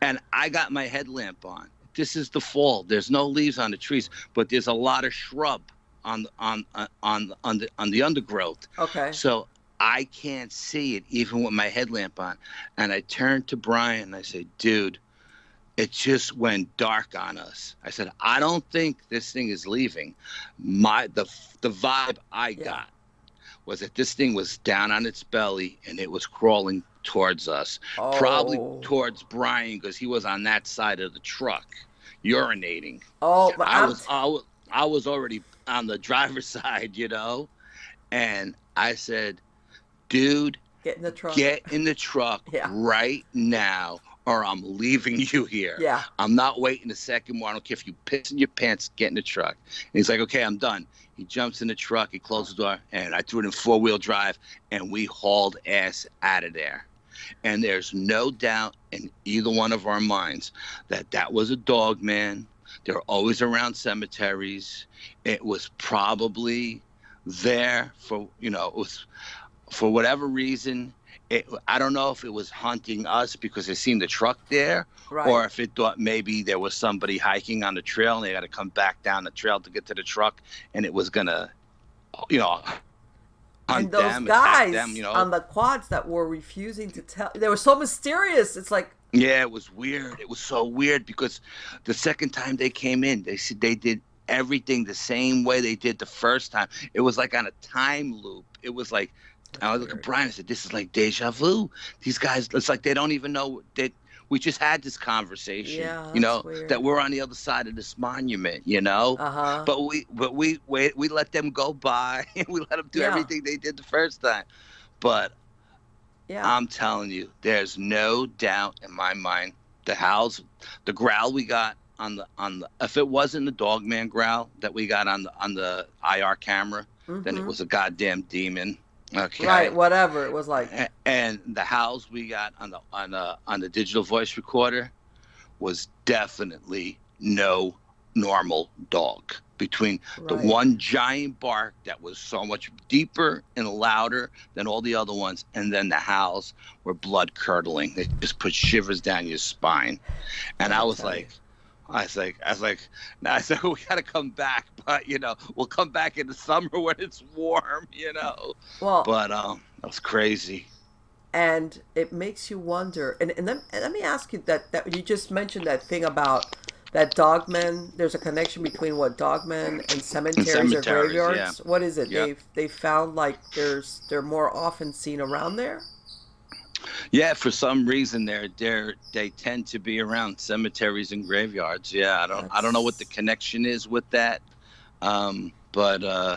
and I got my headlamp on. This is the fall. There's no leaves on the trees, but there's a lot of shrub on the on on on, on the on the undergrowth. Okay. So I can't see it even with my headlamp on. And I turned to Brian and I said, dude, it just went dark on us. I said, I don't think this thing is leaving. My the the vibe I Yeah. got was that this thing was down on its belly and it was crawling towards us. Probably Oh. towards Brian because he was on that side of the truck urinating. Oh, but I was, I was I was already on the driver's side, you know, and I said, "Dude, get in the truck. get in the truck Yeah. right now, or I'm leaving you here. Yeah. I'm not waiting a second more. I don't care if you piss in your pants. Get in the truck." And he's like, "Okay, I'm done." He jumps in the truck. He closes the door, and I threw it in four wheel drive, and we hauled ass out of there. And there's no doubt in either one of our minds that that was a dog man. They're always around cemeteries. It was probably there for you know it was for whatever reason. It, I don't know if it was hunting us because it seen the truck there, Right. or if it thought maybe there was somebody hiking on the trail and they got to come back down the trail to get to the truck, and it was gonna, you know, hunt and those them, guys them. You know, on the quads that were refusing to tell they were so mysterious it's like Yeah, it was weird. It was so weird because the second time they came in, they said they did everything the same way they did the first time. It was like on a time loop. It was like I look at Brian and said, "This is like deja vu." These guys, it's like they don't even know that we just had this conversation. Yeah, you know weird. that we're on the other side of this monument. You know, uh-huh but we but we we we let them go by and we let them do Yeah. everything they did the first time. But yeah I'm telling you, there's no doubt in my mind the howls, the growl we got on the on the if it wasn't the dogman growl that we got on the on the IR camera, then it Mhm. was a goddamn demon. Okay. right whatever it was like A- And the howls we got on the on the on the digital voice recorder was definitely no normal dog. Between the one giant bark that was so much deeper and louder than all the other ones, and then the howls were blood curdling. They just put shivers down your spine. And I was like, I was like, I was like, nah, I said we gotta come back, but you know, we'll come back in the summer when it's warm, you know. well But um, that was crazy. and it makes you wonder and, and, then, and let me ask you that that you just mentioned that thing about that dogmen there's a connection between what dogmen and cemeteries, or cemeteries, graveyards what is it Yep. they've they found like there's they're more often seen around there Yeah, for some reason they're they're they tend to be around cemeteries and graveyards. Yeah, I don't I don't know what the connection is with that, um, but uh,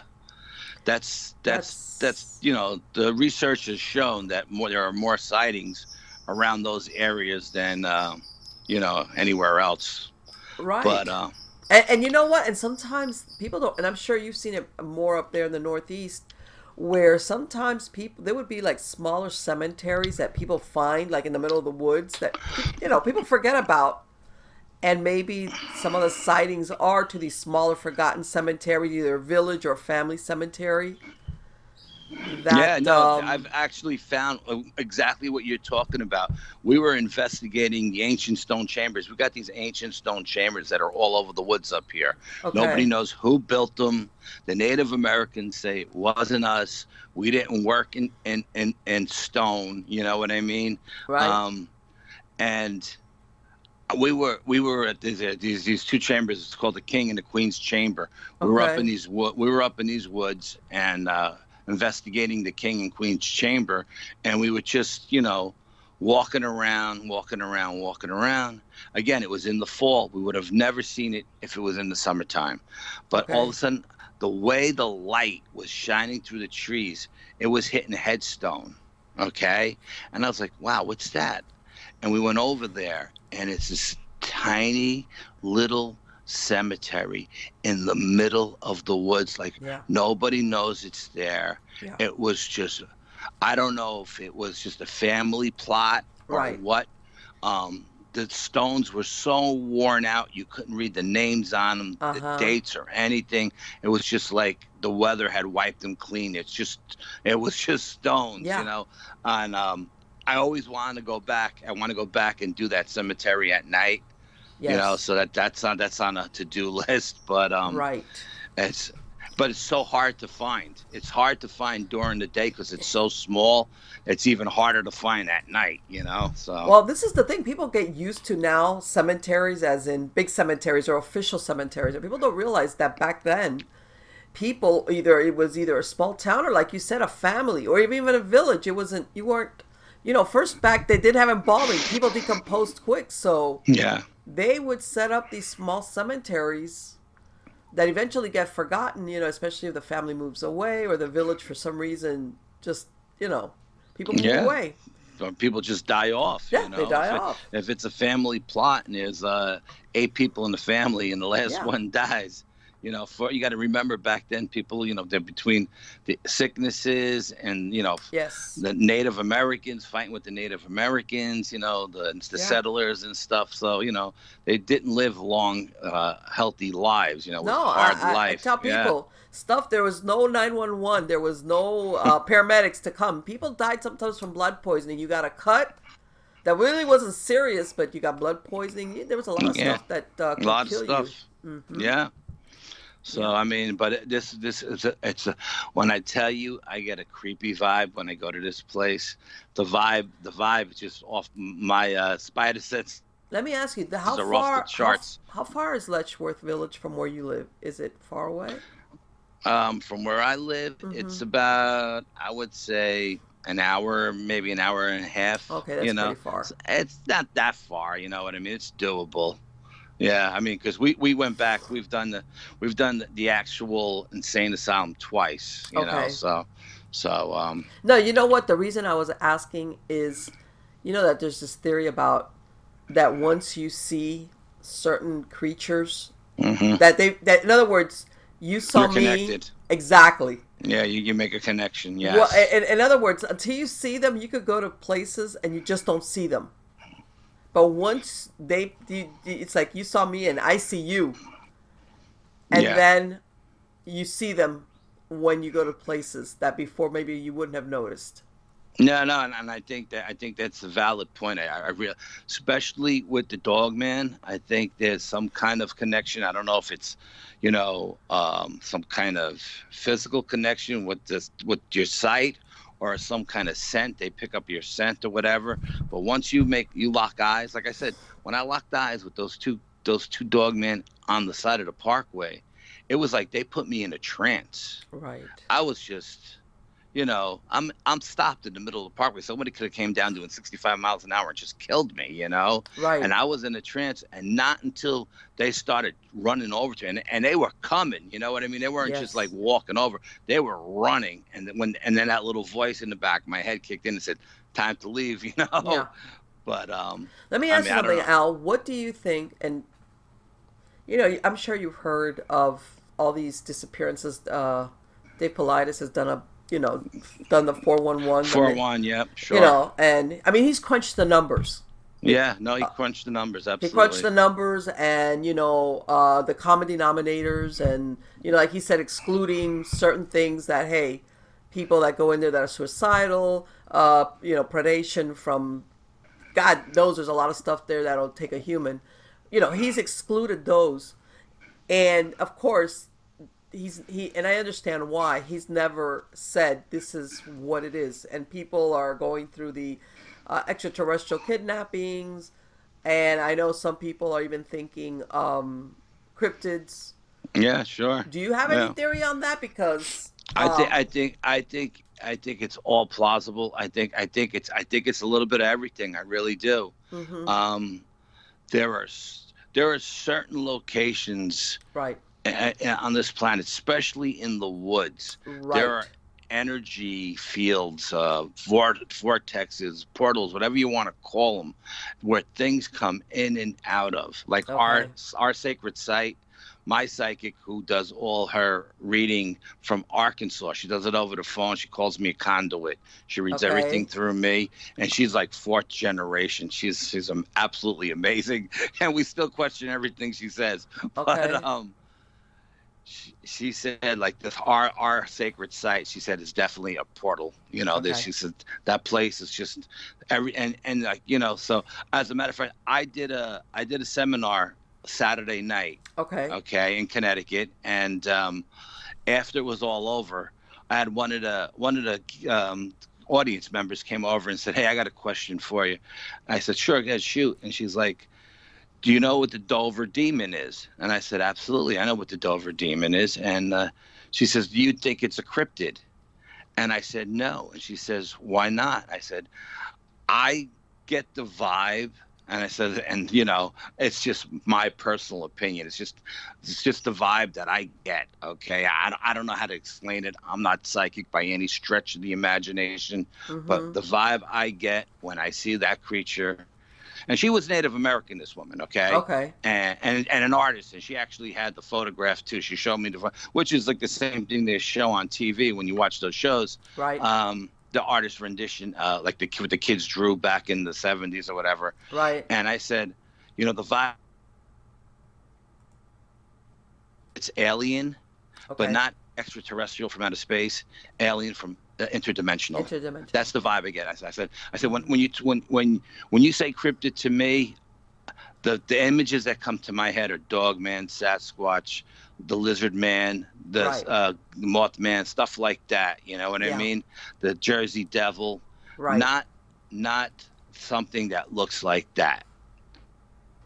that's That's- that's that's you know the research has shown that more there are more sightings around those areas than um, you know anywhere else. right But uh, And, and you know what? And sometimes people don't, and I'm sure you've seen it more up there in the Northeast, where sometimes people there would be like smaller cemeteries that people find like in the middle of the woods that you know people forget about. And maybe some of the sightings are to these smaller forgotten cemeteries either village or family cemetery that, yeah, no, um, I've actually found uh, exactly what you're talking about. We were investigating the ancient stone chambers. We got these ancient stone chambers that are all over the woods up here. Okay. Nobody knows who built them. The Native Americans say it wasn't us. We didn't work in in in, in stone. You know what I mean? Right. Um, and we were we were at these, uh, these these two chambers. It's called the King and the Queen's Chamber. We okay. were up in these we were up in these woods and. uh investigating the king and queen's chamber and we were just you know walking around walking around walking around. Again it was in the fall. We would have never seen it if it was in the summertime. But okay. all of a sudden the way the light was shining through the trees it was hitting a headstone okay? And i was like wow what's that? And we went over there and it's this tiny little cemetery in the middle of the woods. Like yeah. nobody knows it's there. Yeah. It was just, I don't know if it was just a family plot or right. what. Um, the stones were so worn out you couldn't read the names on them, uh-huh. the dates or anything. It was just like the weather had wiped them clean. It's just, it was just stones, yeah. you know. And um, I always wanted to go back. I want to go back and do that cemetery at night Yes. You know, so that that's on that's on a to do list, but um, right. It's but it's so hard to find. It's hard to find during the day because it's so small. It's even harder to find at night, you know. So well, this is the thing. People get used to now cemeteries, as in big cemeteries or official cemeteries, and people don't realize that back then, people either it was either a small town or, like you said, a family or even a village. It wasn't. You weren't. You know, first back they did have embalming. People decomposed quick, so yeah they would set up these small cemeteries that eventually get forgotten, you know, especially if the family moves away or the village for some reason just, you know, people move yeah. away. Or people just die off. Yeah, you know? they die if off. It, if it's a family plot and there's uh, eight people in the family and the last yeah. one dies, you know for you got to remember back then people you know they're between the sicknesses and you know yes the native americans fighting with the native americans you know the, the yeah. settlers and stuff so you know they didn't live long uh, healthy lives you know no hard I, life I tell people yeah. stuff there was no 911 there was no uh, paramedics to come people died sometimes from blood poisoning you got a cut that really wasn't serious, but you got blood poisoning. There was a lot of yeah. stuff that uh, a lot of stuff. Mm-hmm. Yeah, so I mean, but this this is a, it's a, when I tell you, I get a creepy vibe when I go to this place. The vibe, the vibe is just off my uh, spider sense. Let me ask you, the, how far? How, how, far is Letchworth Village from where you live? Is it far away? Um, from where I live, mm-hmm. it's about I would say an hour, maybe an hour and a half. Okay, that's you know? pretty far. It's not that far, you know what I mean? It's doable. Yeah, I mean, because we, we went back, we've done the we've done the, the actual insane asylum twice, you okay. know. So, so um. No, you know what? The reason I was asking is, you know, that there's this theory about that once you see certain creatures, mm-hmm. that they that in other words, you saw me exactly. Yeah, you, you make a connection. Yeah. Well, in, in other words, until you see them, you could go to places and you just don't see them. But once they, it's like you saw me and I see you, and yeah. then you see them when you go to places that before maybe you wouldn't have noticed. No, no, and, and I think that I think that's a valid point. I, I really, especially with the dog man, I think there's some kind of connection. I don't know if it's, you know, um, some kind of physical connection with this with your sight or some kind of scent. They pick up your scent or whatever. But once you make you lock eyes, like I said, when I locked eyes with those two those two dog men on the side of the parkway, it was like they put me in a trance. Right. I was just you know, I'm I'm stopped in the middle of the parkway. Somebody could have came down doing 65 miles an hour and just killed me, you know. Right. And I was in a trance, and not until they started running over to, me, and and they were coming, you know what I mean? They weren't yes. just like walking over; they were running. And then when and then that little voice in the back of my head kicked in and said, "Time to leave," you know. Yeah. But um. Let me ask I mean, you something, Al. What do you think? And you know, I'm sure you've heard of all these disappearances. Uh, Dave Paulides has done a you know, done the four one one. Four one, yep, sure. You know, and I mean, he's crunched the numbers. Yeah, no, he crunched the numbers. Absolutely, he crunched the numbers, and you know, uh, the common denominators, and you know, like he said, excluding certain things that hey, people that go in there that are suicidal, uh, you know, predation from God knows there's a lot of stuff there that'll take a human. You know, he's excluded those, and of course, he's he and I understand why he's never said this is what it is, and people are going through the uh, extraterrestrial kidnappings, and I know some people are even thinking um, cryptids. Yeah, sure. Do you have yeah. any theory on that? Because I think I think I think I think it's all plausible. I think I think it's I think it's a little bit of everything. I really do. Mm-hmm. Um, there are there are certain locations right on this planet, especially in the woods. Right. There are energy fields, uh, vortexes, portals, whatever you want to call them, where things come in and out of. Like Okay. our our sacred site, my psychic who does all her reading from Arkansas. She does it over the phone. She calls me a conduit. She reads Okay. everything through me, and she's like fourth generation. She's she's absolutely amazing, and we still question everything she says. Okay. But um, she, she said like this our our sacred site. She said is definitely a portal. You know, this Okay. she said that place is just every and and like you know. So as a matter of fact, I did a I did a seminar Saturday night okay okay, in Connecticut. And um, after it was all over, I had one of the one of the um, audience members came over and said, "Hey, I got a question for you." I said, "Sure, go shoot." And she's like, "Do you know what the Dover Demon is?" And I said, "Absolutely, I know what the Dover Demon is." And uh, she says, "Do you think it's a cryptid?" And I said, "No." And she says, "Why not?" I said, "I get the vibe." And I said, and you know, it's just my personal opinion. It's just, it's just the vibe that I get. Okay, I, don't- I don't know how to explain it. I'm not psychic by any stretch of the imagination, Mhm. but the vibe I get when I see that creature, and she was Native American, this woman. Okay, okay and, and and an artist, and she actually had the photograph too. She showed me the, which is like the same thing they show on TV when you watch those shows right um, the artist rendition, uh, like the what the kids drew back in the '70s or whatever. right And I said, you know, the vibe, it's alien, okay but not extraterrestrial from outer space, alien from interdimensional. interdimensional That's the vibe I get. I said, I said, I said when when you when when when you say cryptid to me, the the images that come to my head are Dog Dogman, Sasquatch, the Lizard Man, the Right. uh, Mothman, stuff like that. You know what Yeah. I mean? The Jersey Devil. right Not not something that looks like that.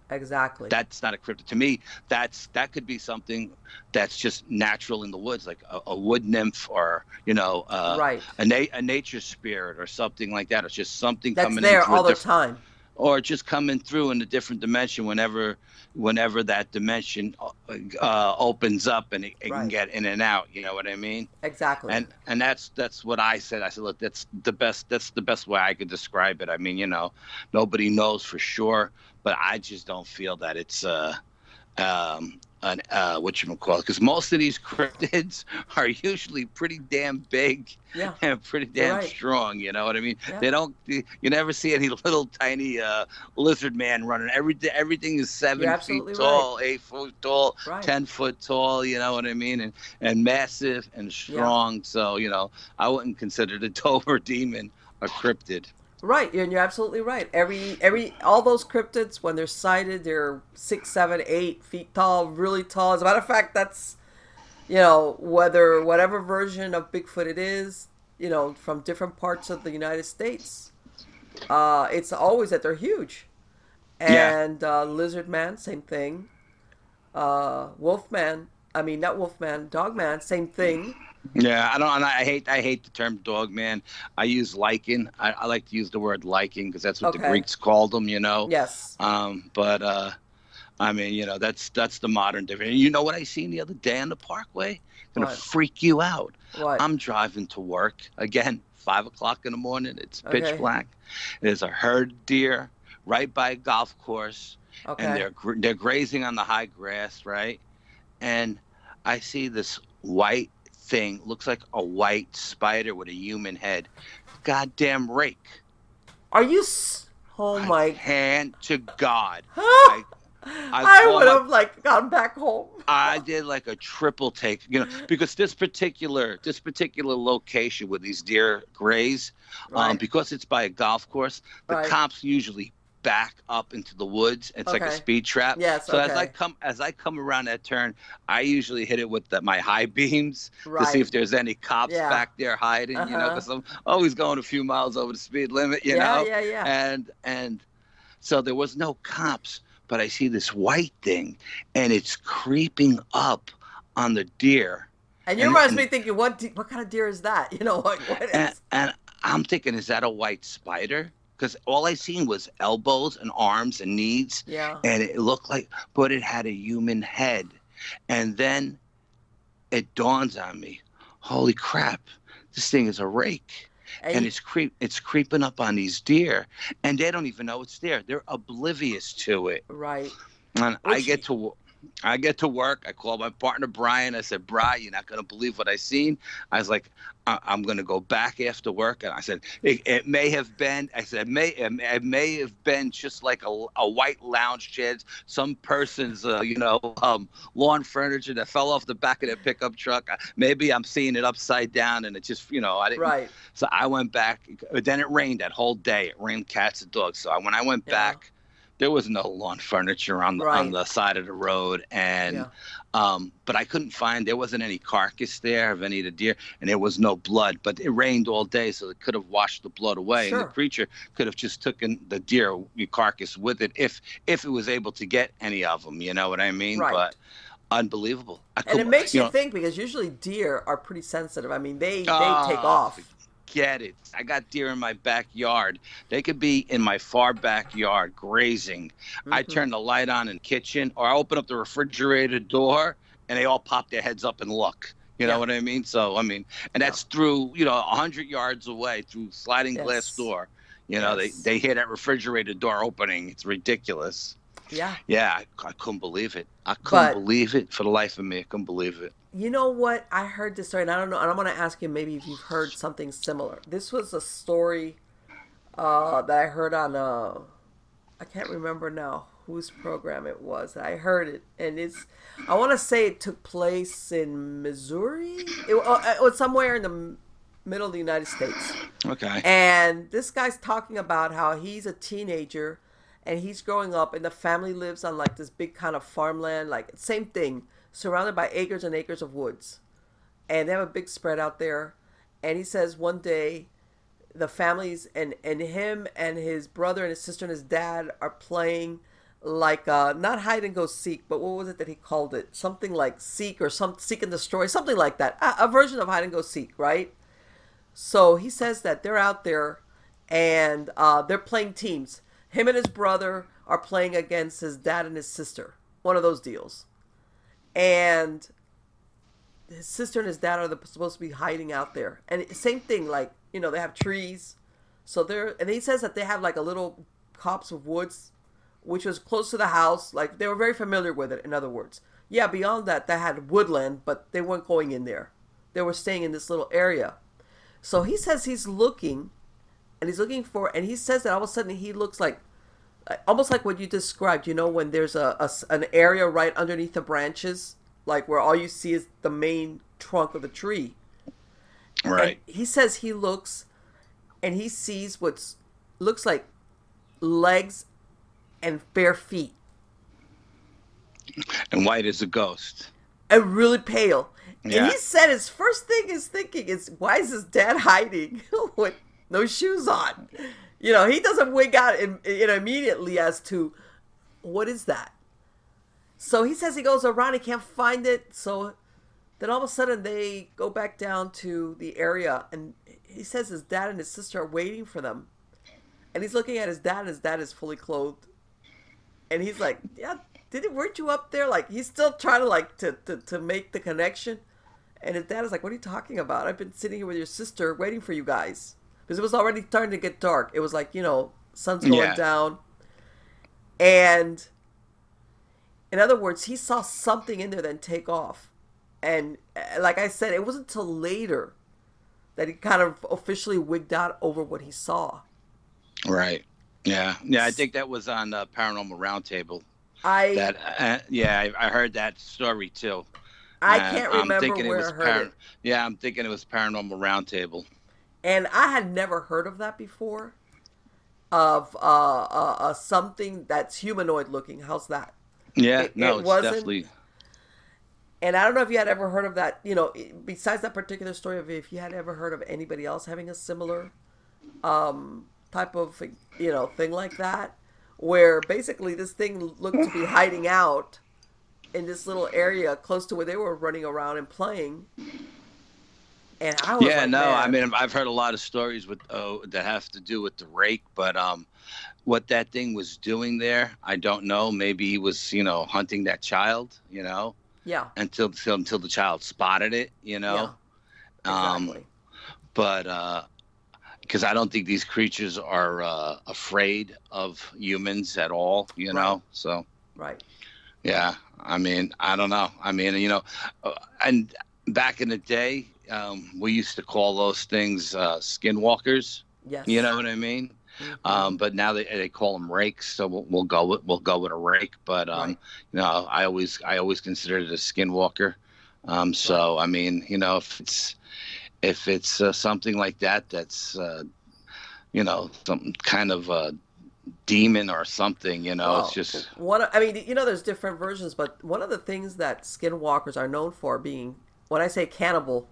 Exactly That's not a cryptid to me. That's that could be something that's just natural in the woods, like a, a wood nymph or you know uh, right a, na- a nature spirit or something like that. It's just something that's coming there in all the time or just coming through in a different dimension whenever whenever that dimension uh, opens up and it, it can get in and out. You know what I mean? exactly And and that's that's what I said. I said, look, that's the best. That's the best way I could describe it. I mean, you know, nobody knows for sure, but I just don't feel that it's uh um an uh what you call it because most of these cryptids are usually pretty damn big yeah and pretty damn right. strong. You know what I mean? Yeah. They don't. You never see any little tiny uh, lizard man running. Everything everything is 7 feet tall, eight foot tall, right ten foot tall. You know what I mean? And and massive and strong. So you know, I wouldn't consider the Dover demon a cryptid. Right, and you're absolutely right. Every every all those cryptids when they're sighted, they're six, seven, eight feet tall, really tall. As a matter of fact, that's you know whether whatever version of Bigfoot it is, you know, from different parts of the United States. Uh, it's always that they're huge, Yeah. and uh, lizard man, same thing. Uh, wolf man, I mean not wolf man, dog man, same thing. Yeah, I don't. And I hate. I hate the term dog man. I use Lycan. I, I like to use the word Lycan because that's what the Greeks called them. You know. Yes. Um, but uh, I mean, you know, that's that's the modern difference. You know what I seen the other day on the Parkway? Gonna What? freak you out. What? I'm driving to work again, five o'clock in the morning. It's pitch Okay. black. There's a herd of deer right by a golf course, okay. and they're they're grazing on the high grass, right? And I see this white, thing looks like a white spider with a human head. Goddamn rake. Are you? S- oh my! Hand to God. I, I, I would have like gone back home. I did like a triple take, you know, because this particular this particular location where these deer graze, um, right. um, because it's by a golf course, the right. cops usually back up into the woods. It's okay. like a speed trap. Yes. So okay. as I come as I come around that turn, I usually hit it with the, my high beams right. to see if there's any cops yeah. back there hiding. Uh-huh. You know, because uh-huh. I'm always going a few miles over the speed limit. You yeah, know. Yeah, yeah. And and so there was no cops but I see this white thing and it's creeping up on the deer. And you must be thinking, what de- what kind of deer is that? You know, what, what is... And, and I'm thinking, is that a white spider? Because all I seen was elbows and arms and knees. Yeah. And it looked like, but it had a human head. And then it dawns on me, holy crap, this thing is a rake and, and it's creep it's creeping up on these deer and they don't even know it's there they're oblivious to it right and Which, i get to I get to work. I call my partner Brian. I said, "Brian, you're not gonna believe what I seen." I was like, I- am gonna go back after work," and I said, "It, it may have been." I said, it "May it may have been just like a, a white lounge chair, some person's uh, you know um, lawn furniture that fell off the back of their pickup truck. Maybe I'm seeing it upside down, and it just you know I didn't. Right. So I went back. Then it rained that whole day. It rained cats and dogs. So when I went yeah. back there was no lawn furniture on the right. on the side of the road and yeah. um, but I couldn't find there wasn't any carcass there of any of the deer and there was no blood but it rained all day so it could have washed the blood away sure. and the creature could have just taken the deer carcass with it if if it was able to get any of them you know what I mean right. but unbelievable and it makes you, you know, think because usually deer are pretty sensitive I mean they they uh, take off get it. I got deer in my backyard. They could be in my far backyard grazing. Mm-hmm. I turn the light on in the kitchen or I open up the refrigerator door and they all pop their heads up and look. You know yeah. what I mean? So I mean, and that's yeah. through you know a hundred yards away through sliding yes. glass door. You know yes. they they hear that refrigerator door opening. It's ridiculous. Yeah. Yeah, I, I couldn't believe it. I couldn't but, believe it for the life of me. I couldn't believe it you know what? I heard this story, and I don't know. And I'm going to ask you maybe if you've heard something similar. This was a story uh, that I heard on uh, I can't remember now whose program it was. I heard it, and it's I want to say it took place in Missouri. It, uh, it was somewhere in the middle of the United States. Okay. And this guy's talking about how he's a teenager and he's growing up, and the family lives on like this big kind of farmland, like same thing surrounded by acres and acres of woods. And they have a big spread out there. And he says one day the families and, and him and his brother and his sister and his dad are playing like uh, not hide and go seek, but what was it that he called it? Something like seek or some seek and destroy, something like that. A, a version of hide and go seek, right? So he says that they're out there and uh, they're playing teams. Him and his brother are playing against his dad and his sister. One of those deals and his sister and his dad are the, supposed to be hiding out there. And same thing, like you know, they have trees, so they're and he says that they have like a little copse of woods, which was close to the house. Like they were very familiar with it. In other words, yeah. Beyond that, they had woodland, but they weren't going in there. They were staying in this little area. So he says he's looking, and he's looking for, and he says that all of a sudden he looks like almost like what you described. You know, when there's a, a an area right underneath the branches, like where all you see is the main trunk of the tree. Right. And he says he looks, and he sees what's looks like legs and bare feet. And white as a ghost. And really pale. Yeah. And he said his first thing is thinking is why is his dad hiding with no shoes on? You know, he doesn't wig out in, know, immediately as to what is that. So he says he goes around, he can't find it. So then all of a sudden they go back down to the area, and he says his dad and his sister are waiting for them. And he's looking at his dad, and his dad is fully clothed. And he's like, "Yeah, did it? Weren't you up there?" Like he's still trying to like to to, to make the connection. And his dad is like, "What are you talking about? I've been sitting here with your sister, waiting for you guys." Because it was already starting to get dark. It was like you know, sun's going yeah. down, and in other words, he saw something in there then take off, and uh, like I said, it wasn't until later that he kind of officially wigged out over what he saw. Right. Yeah. Yeah. I think that was on uh, Paranormal Roundtable. I That. Uh, yeah, I, I heard that story too. I Uh, can't remember I'm thinking it where was I heard par- it, Yeah, I'm thinking it was Paranormal Roundtable. And I had never heard of that before. Of uh, uh, uh something that's humanoid looking. How's that? Yeah. It- no, it it's wasn't- definitely. And I don't know if you had ever heard of that. You know, besides that particular story of if you had ever heard of anybody else having a similar um, type of you know thing like that, where basically this thing looked to be hiding out in this little area close to where they were running around and playing. And I was Yeah, like, no, I mean, I've heard a lot of stories with uh, that have to do with the rake, but um, what that thing was doing there, I don't know. Maybe he was, you know, hunting that child, you know, yeah, until until, until the child spotted it, you know. Um, exactly. but uh because I don't think these creatures are uh, afraid of humans at all, you know. Right. So right. yeah, I mean, I don't know. I mean, you know, uh, and back in the day, um, we used to call those things uh, skinwalkers. Yes. You know what I mean? Mhm. Um, but now they they call them rakes, so we'll, we'll go with we'll go with a rake. But um, Right. you know, I always I always considered it a skinwalker. Um, so I mean, you know, if it's if it's uh, something like that, that's uh, you know some kind of uh, demon or something. You know, it's just one. of- I mean, you know, there's different versions, but one of the things that skinwalkers are known for being, when I say cannibal,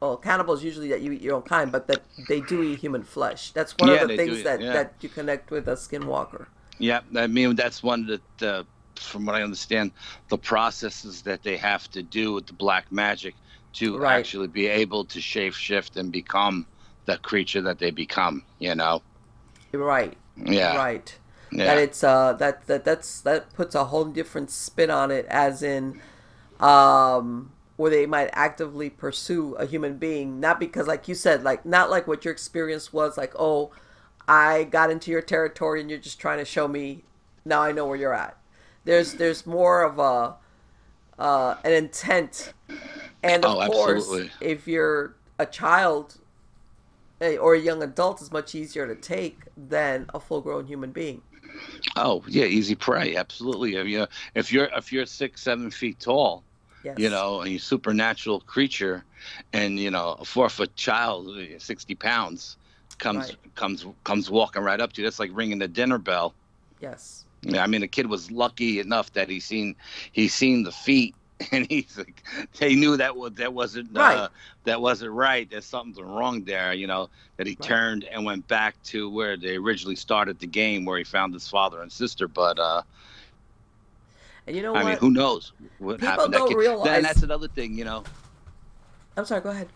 well, cannibals usually that you eat your own kind, but that they do eat human flesh. That's one Yeah, of the things that yeah. that you connect with a skinwalker. yeah. I mean, that's one of the, uh, from what I understand, the processes that they have to do with the black magic to Right. actually be able to shape shift and become the creature that they become. You know. Right. Yeah. Right. Yeah. That it's uh that that that's that puts a whole different spin on it, as in, um, where they might actively pursue a human being, not because, like you said, like not like what your experience was, like oh, I got into your territory and you're just trying to show me. Now I know where you're at. There's there's more of a uh, an intent, and of Oh, course, if you're a child eh, or a young adult, is much easier to take than a full-grown human being. Oh yeah, easy prey. Absolutely. If you're if you're six seven feet tall, Yes. you know, a supernatural creature, and you know a four foot child, sixty pounds, comes Right. comes comes walking right up to you. That's like ringing the dinner bell. Yes. Yeah, I mean, the kid was lucky enough that he seen he seen the feet, and he's like, they knew that was that wasn't uh, Right. that wasn't right. There's something wrong there, you know. That he Right. turned and went back to where they originally started the game, where he found his father and sister. But uh, And you know I what? mean, who knows what People happened? don't kid, realize- Then that's another thing, you know. I'm sorry. Go ahead.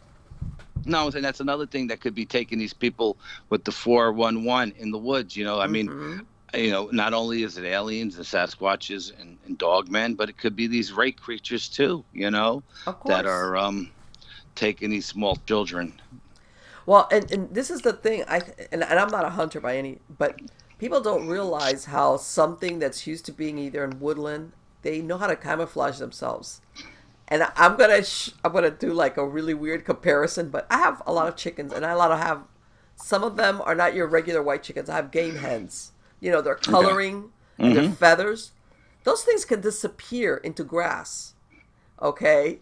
No, I'm saying that's another thing that could be taking these people with the four one one in the woods. You know, I mean, Mhm. you know, not only is it aliens and Sasquatches and, and dogmen, but it could be these rake creatures too, you know, of course. that are um, taking these small children. Well, and, and this is the thing. I and, and I'm not a hunter by any, but people don't realize how something that's used to being either in woodland, they know how to camouflage themselves. And I'm gonna sh- I'm gonna do like a really weird comparison, but I have a lot of chickens, and I a lot of have. Some of them are not your regular white chickens. I have game hens. You know, their coloring and their mm-hmm. feathers. Those things can disappear into grass. Okay,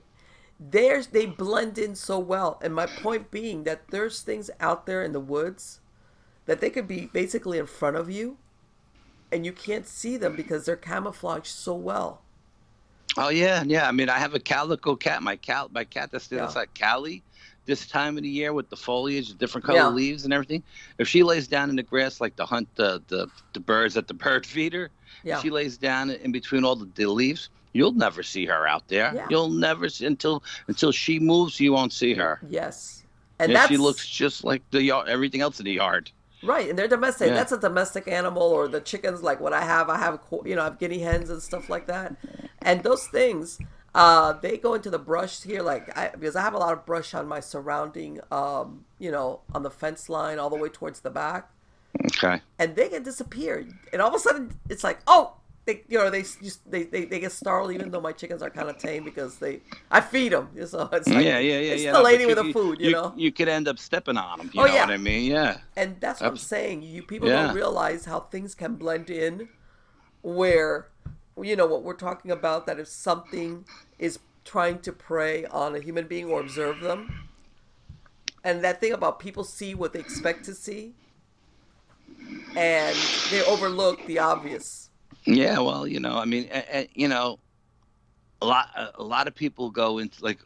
there's they blend in so well and my point being that there's things out there in the woods that they could be basically in front of you and you can't see them because they're camouflaged so well Oh yeah, yeah. I mean, I have a calico cat. My cat, my cat that's Yeah. outside Cali. This time of the year with the foliage, the different color Yeah. leaves and everything. If she lays down in the grass like to hunt the the, the birds at the bird feeder, yeah she lays down in between all the, the leaves, you'll never see her out there. Yeah. You'll never see, until until she moves, you won't see her. yes and And that's she looks just like the yard, everything else in the yard. Right and they're domestic Yeah. that's a domestic animal or the chickens like what i have i have you know i have guinea hens and stuff like that and those things uh they go into the brush here like I, because i have a lot of brush on my surrounding um you know on the fence line all the way towards the back Okay. and they can disappear and all of a sudden it's like oh they you know they just they, they, they get startled even though my chickens are kind of tame because they I feed them so it's like yeah, yeah, yeah, it's yeah. the no, lady with the food you, know you could end up stepping on them. You Oh, know yeah. what I mean? Yeah. and that's what I'm saying you people Yeah. don't realize how things can blend in where you know what we're talking about that if something is trying to prey on a human being or observe them and that thing about people see what they expect to see and they overlook the obvious Yeah, well, you know, I mean, a- a- you know, a lot a lot of people go into like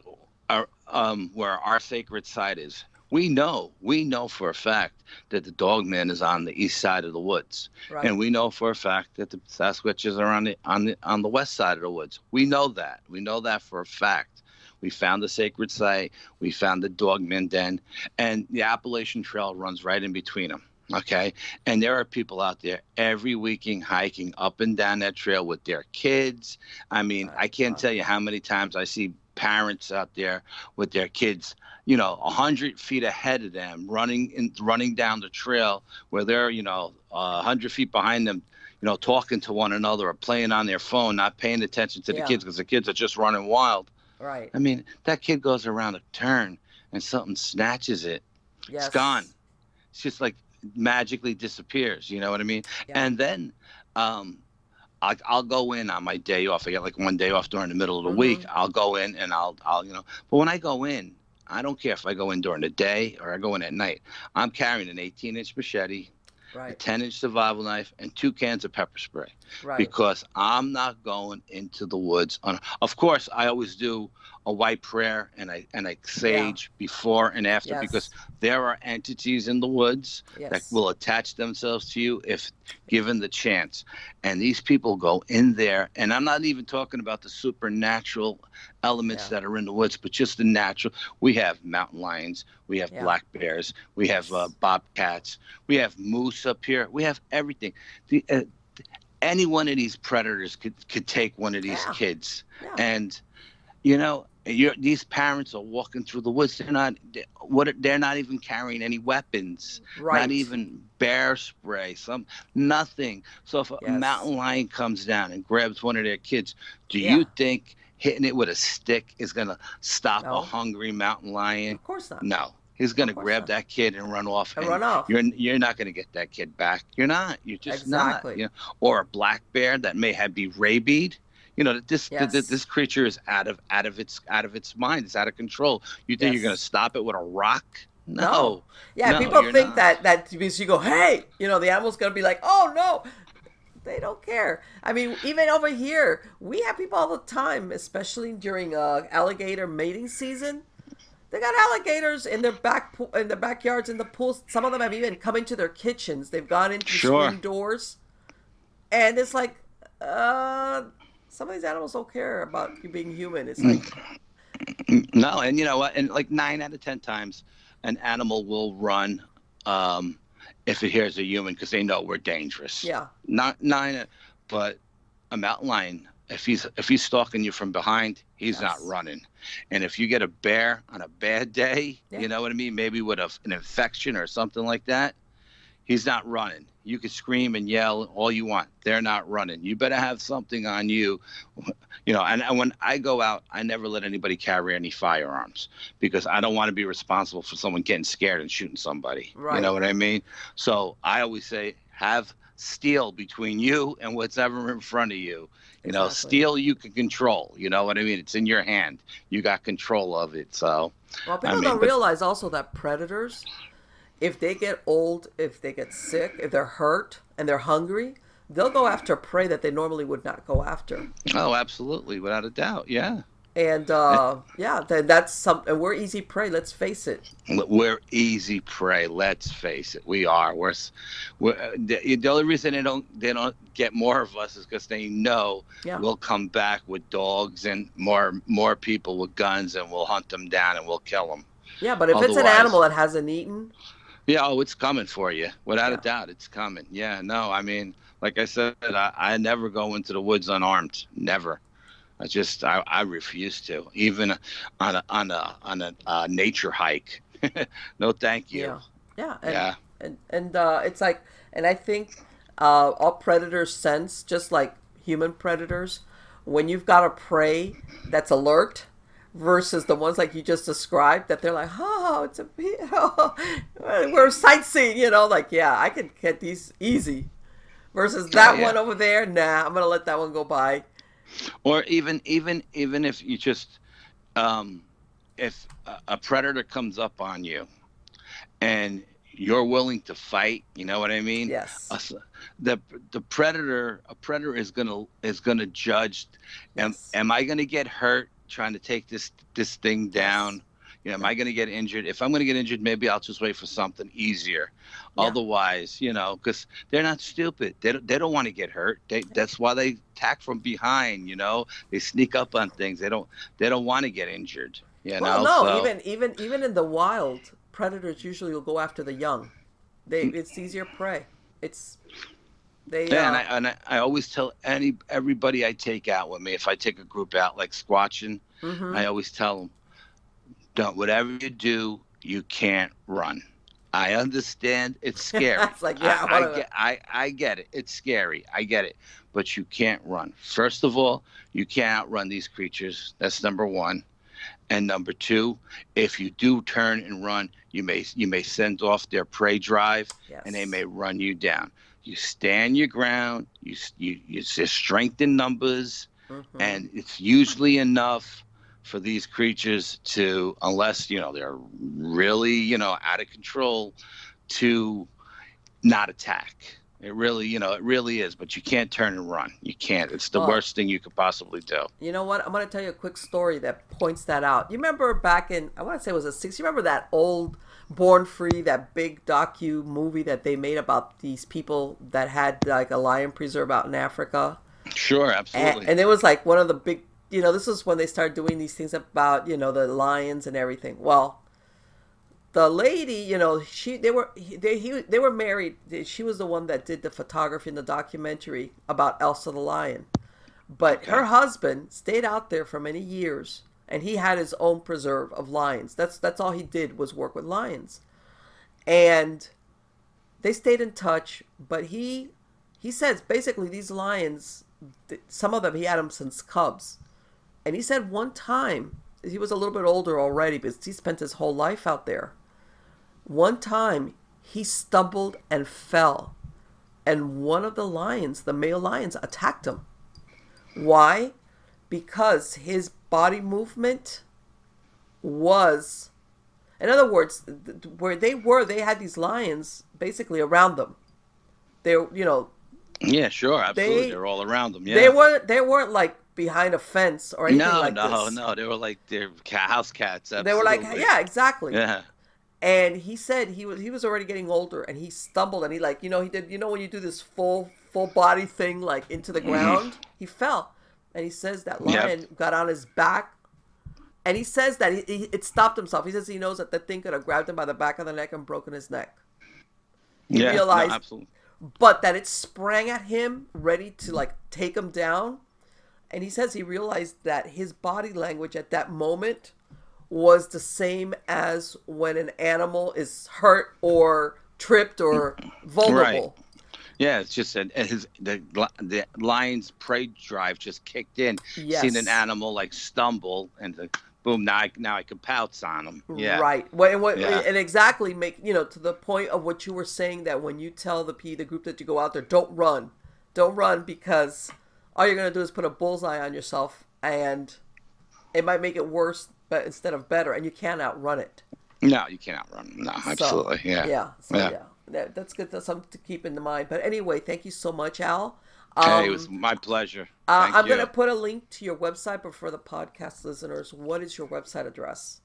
our um where our sacred site is. We know, we know for a fact that the dog man is on the east side of the woods, right and we know for a fact that the Sasquatches are on the on the on the west side of the woods. We know that. We know that for a fact. We found the sacred site. We found the dogman den, and the Appalachian Trail runs right in between them. Okay, and there are people out there every weekend hiking up and down that trail with their kids. I mean, I can't tell you how many times I see parents out there with their kids, you know, a hundred feet ahead of them, running in, running down the trail where they're, you know, a hundred feet behind them, you know, talking to one another or playing on their phone, not paying attention to the Yeah. kids because the kids are just running wild. right I mean, that kid goes around a turn and something snatches it. yes. It's gone. It's just like magically disappears. You know what I mean? Yeah. And then um, I, I'll go in on my day off. I get like one day off during the middle of the Mhm. week. I'll go in and I'll, I'll, you know. But when I go in, I don't care if I go in during the day or I go in at night. I'm carrying an 18-inch machete, a 10-inch survival knife, and two cans of pepper spray right because I'm not going into the woods. On, of course, I always do a white prayer and I and I sage before and after Yes. because there are entities in the woods yes. that will attach themselves to you if given the chance. And these people go in there, and I'm not even talking about the supernatural elements Yeah. that are in the woods, but just the natural. We have mountain lions, we have Yeah. black bears, we have uh, bobcats, we have moose up here, we have everything. The, uh, any one of these predators could could take one of these Yeah. kids, yeah. and you know. These parents are walking through the woods. They're not. they- What? They're not even carrying any weapons right not even bear spray, some nothing. So if a Yes. mountain lion comes down and grabs one of their kids, do Yeah. you think hitting it with a stick is gonna stop No. a hungry mountain lion? of course not No. He's gonna grab not. that kid and run off. and and run off You're you're not gonna get that kid back. You're not. You're just Exactly. not. You know? Or a black bear that may have be rabied. You know this Yes. this, this creature is out of out of its out of its mind. It's out of control. You think Yes. you're gonna stop it with a rock? No. No. Yeah, No, people think not. that that because you go, hey, you know, the animal's gonna be like, oh no, they don't care. I mean, even over here, we have people all the time, especially during uh, alligator mating season. They got alligators in their back pool, in their backyards, in the pools. Some of them have even come into their kitchens. They've gone into Sure. screen doors, and it's like, uh, some of these animals don't care about you being human. It's like, No, and you know what? And like nine out of ten times, an animal will run um, if it hears a human because they know we're dangerous. yeah, Not nine, but a mountain lion, if he's if he's stalking you from behind, he's not running. And if you get a bear on a bad day, Yeah. you know what I mean? Maybe with a, an infection or something like that, he's not running. You can scream and yell all you want. They're not running. You better have something on you, you know. And, and when I go out, I never let anybody carry any firearms because I don't want to be responsible for someone getting scared and shooting somebody. Right. You know what I mean? So I always say, have steel between you and what's ever in front of you. You know, Exactly. steel you can control. You know what I mean? It's in your hand. You got control of it. So Well, people mean, don't but- realize also that predators, if they get old, if they get sick, if they're hurt and they're hungry, they'll go after prey that they normally would not go after. Oh, absolutely, without a doubt. Yeah. And uh, yeah, that's some. And we're easy prey. Let's face it. We're easy prey. Let's face it. We are. We're, we're uh, the, the only reason they don't they don't get more of us is because they know Yeah. we'll come back with dogs and more more people with guns and we'll hunt them down and we'll kill them. Yeah, but if it's an animal that hasn't eaten, Yeah, oh, it's coming for you, without Yeah. a doubt. It's coming. Yeah, no, I mean, like I said, I, I never go into the woods unarmed. Never. I just, I, I refuse to, even on a on a on a uh, nature hike. no, thank you. yeah, yeah, and Yeah. and, and uh, it's like, and I think uh, all predators sense just like human predators when you've got a prey that's alert versus the ones like you just described that they're like, oh, it's a oh, we're sightseeing, you know, like yeah, I can get these easy. Versus that yeah. one over there, nah, I'm gonna let that one go by. Or even even even if you just um, if a predator comes up on you and you're willing to fight, you know what I mean? Yes. The the predator, a predator is gonna is gonna judge. Am yes. am I gonna get hurt trying to take this this thing down? You know, am I going to get injured? If I'm going to get injured, maybe I'll just wait for something easier. Yeah. Otherwise, you know, because they're not stupid. They don't, they don't want to get hurt. They, that's why they attack from behind. You know, they sneak up on things. They don't they don't want to get injured. You well, know, no, so, even even even in the wild, predators usually will go after the young. They mm. it's easier prey. It's they. Yeah, uh, and, I, and I, I, always tell any everybody I take out with me. If I take a group out like squatching, mm-hmm. I always tell them don't whatever you do, you can't run. I understand it's scary. it's like, yeah, I, I, get, I, I get it. It's scary. I get it. But you can't run. First of all, you can't outrun these creatures. That's number one. And number two, if you do turn and run, you may you may send off their prey drive, yes. and they may run you down. You stand your ground. You you you strength in numbers, mm-hmm. and it's usually enough for these creatures to, unless you know they're really you know out of control, to not attack. It really, you know, it really is. But you can't turn and run. You can't. It's the well, worst thing you could possibly do. You know what? I'm going to tell you a quick story that points that out. You remember back in, I want to say it was a six. You remember that old Born Free, that big docu movie that they made about these people that had like a lion preserve out in Africa? Sure, absolutely. And, and it was like one of the big you know, this was when they started doing these things about, you know, the lions and everything. Well, the lady, you know, she they were they he, they were married. She was the one that did the photography in the documentary about Elsa the lion. But okay. her husband stayed out there for many years and he had his own preserve of lions. That's that's all he did was work with lions. And they stayed in touch, but he he says basically these lions some of them he had them since cubs and he said one time, he was a little bit older already, but he spent his whole life out there. One time, he stumbled and fell. And one of the lions, the male lions, attacked him. Why? Because his body movement was, in other words, where they were, they had these lions basically around them. They, you know. Yeah, sure, absolutely. They, are all around them. Yeah. They weren't. They weren't like behind a fence or anything no, like no, this. No, no, they were like they're house cats. Absolutely. They were like, yeah, exactly. Yeah. And he said he was he was already getting older, and he stumbled, and he like you know he did you know when you do this full full body thing like into the mm-hmm. ground, he fell, and he says that lion yep. got on his back, and he says that he, he, it stopped himself. He says he knows that the thing could have grabbed him by the back of the neck and broken his neck. He yeah, realized, no, absolutely. but that it sprang at him, ready to like take him down and he says he realized that his body language at that moment was the same as when an animal is hurt or tripped or vulnerable. Right. Yeah, it's just that uh, his the the lion's prey drive just kicked in. Yes. Seen an animal like stumble and the, boom now I, now I can pounce on him. Yeah. Right. Well, and, what, yeah. and exactly make you know to the point of what you were saying that when you tell the P the group that you go out there don't run, don't run because all you're going to do is put a bullseye on yourself and it might make it worse but instead of better and you can't outrun it no you can't outrun no absolutely so, yeah yeah so, yeah, yeah. That, that's good that's something to keep in mind but anyway thank you so much al um, hey, it was my pleasure uh, i'm going to put a link to your website but for the podcast listeners what is your website address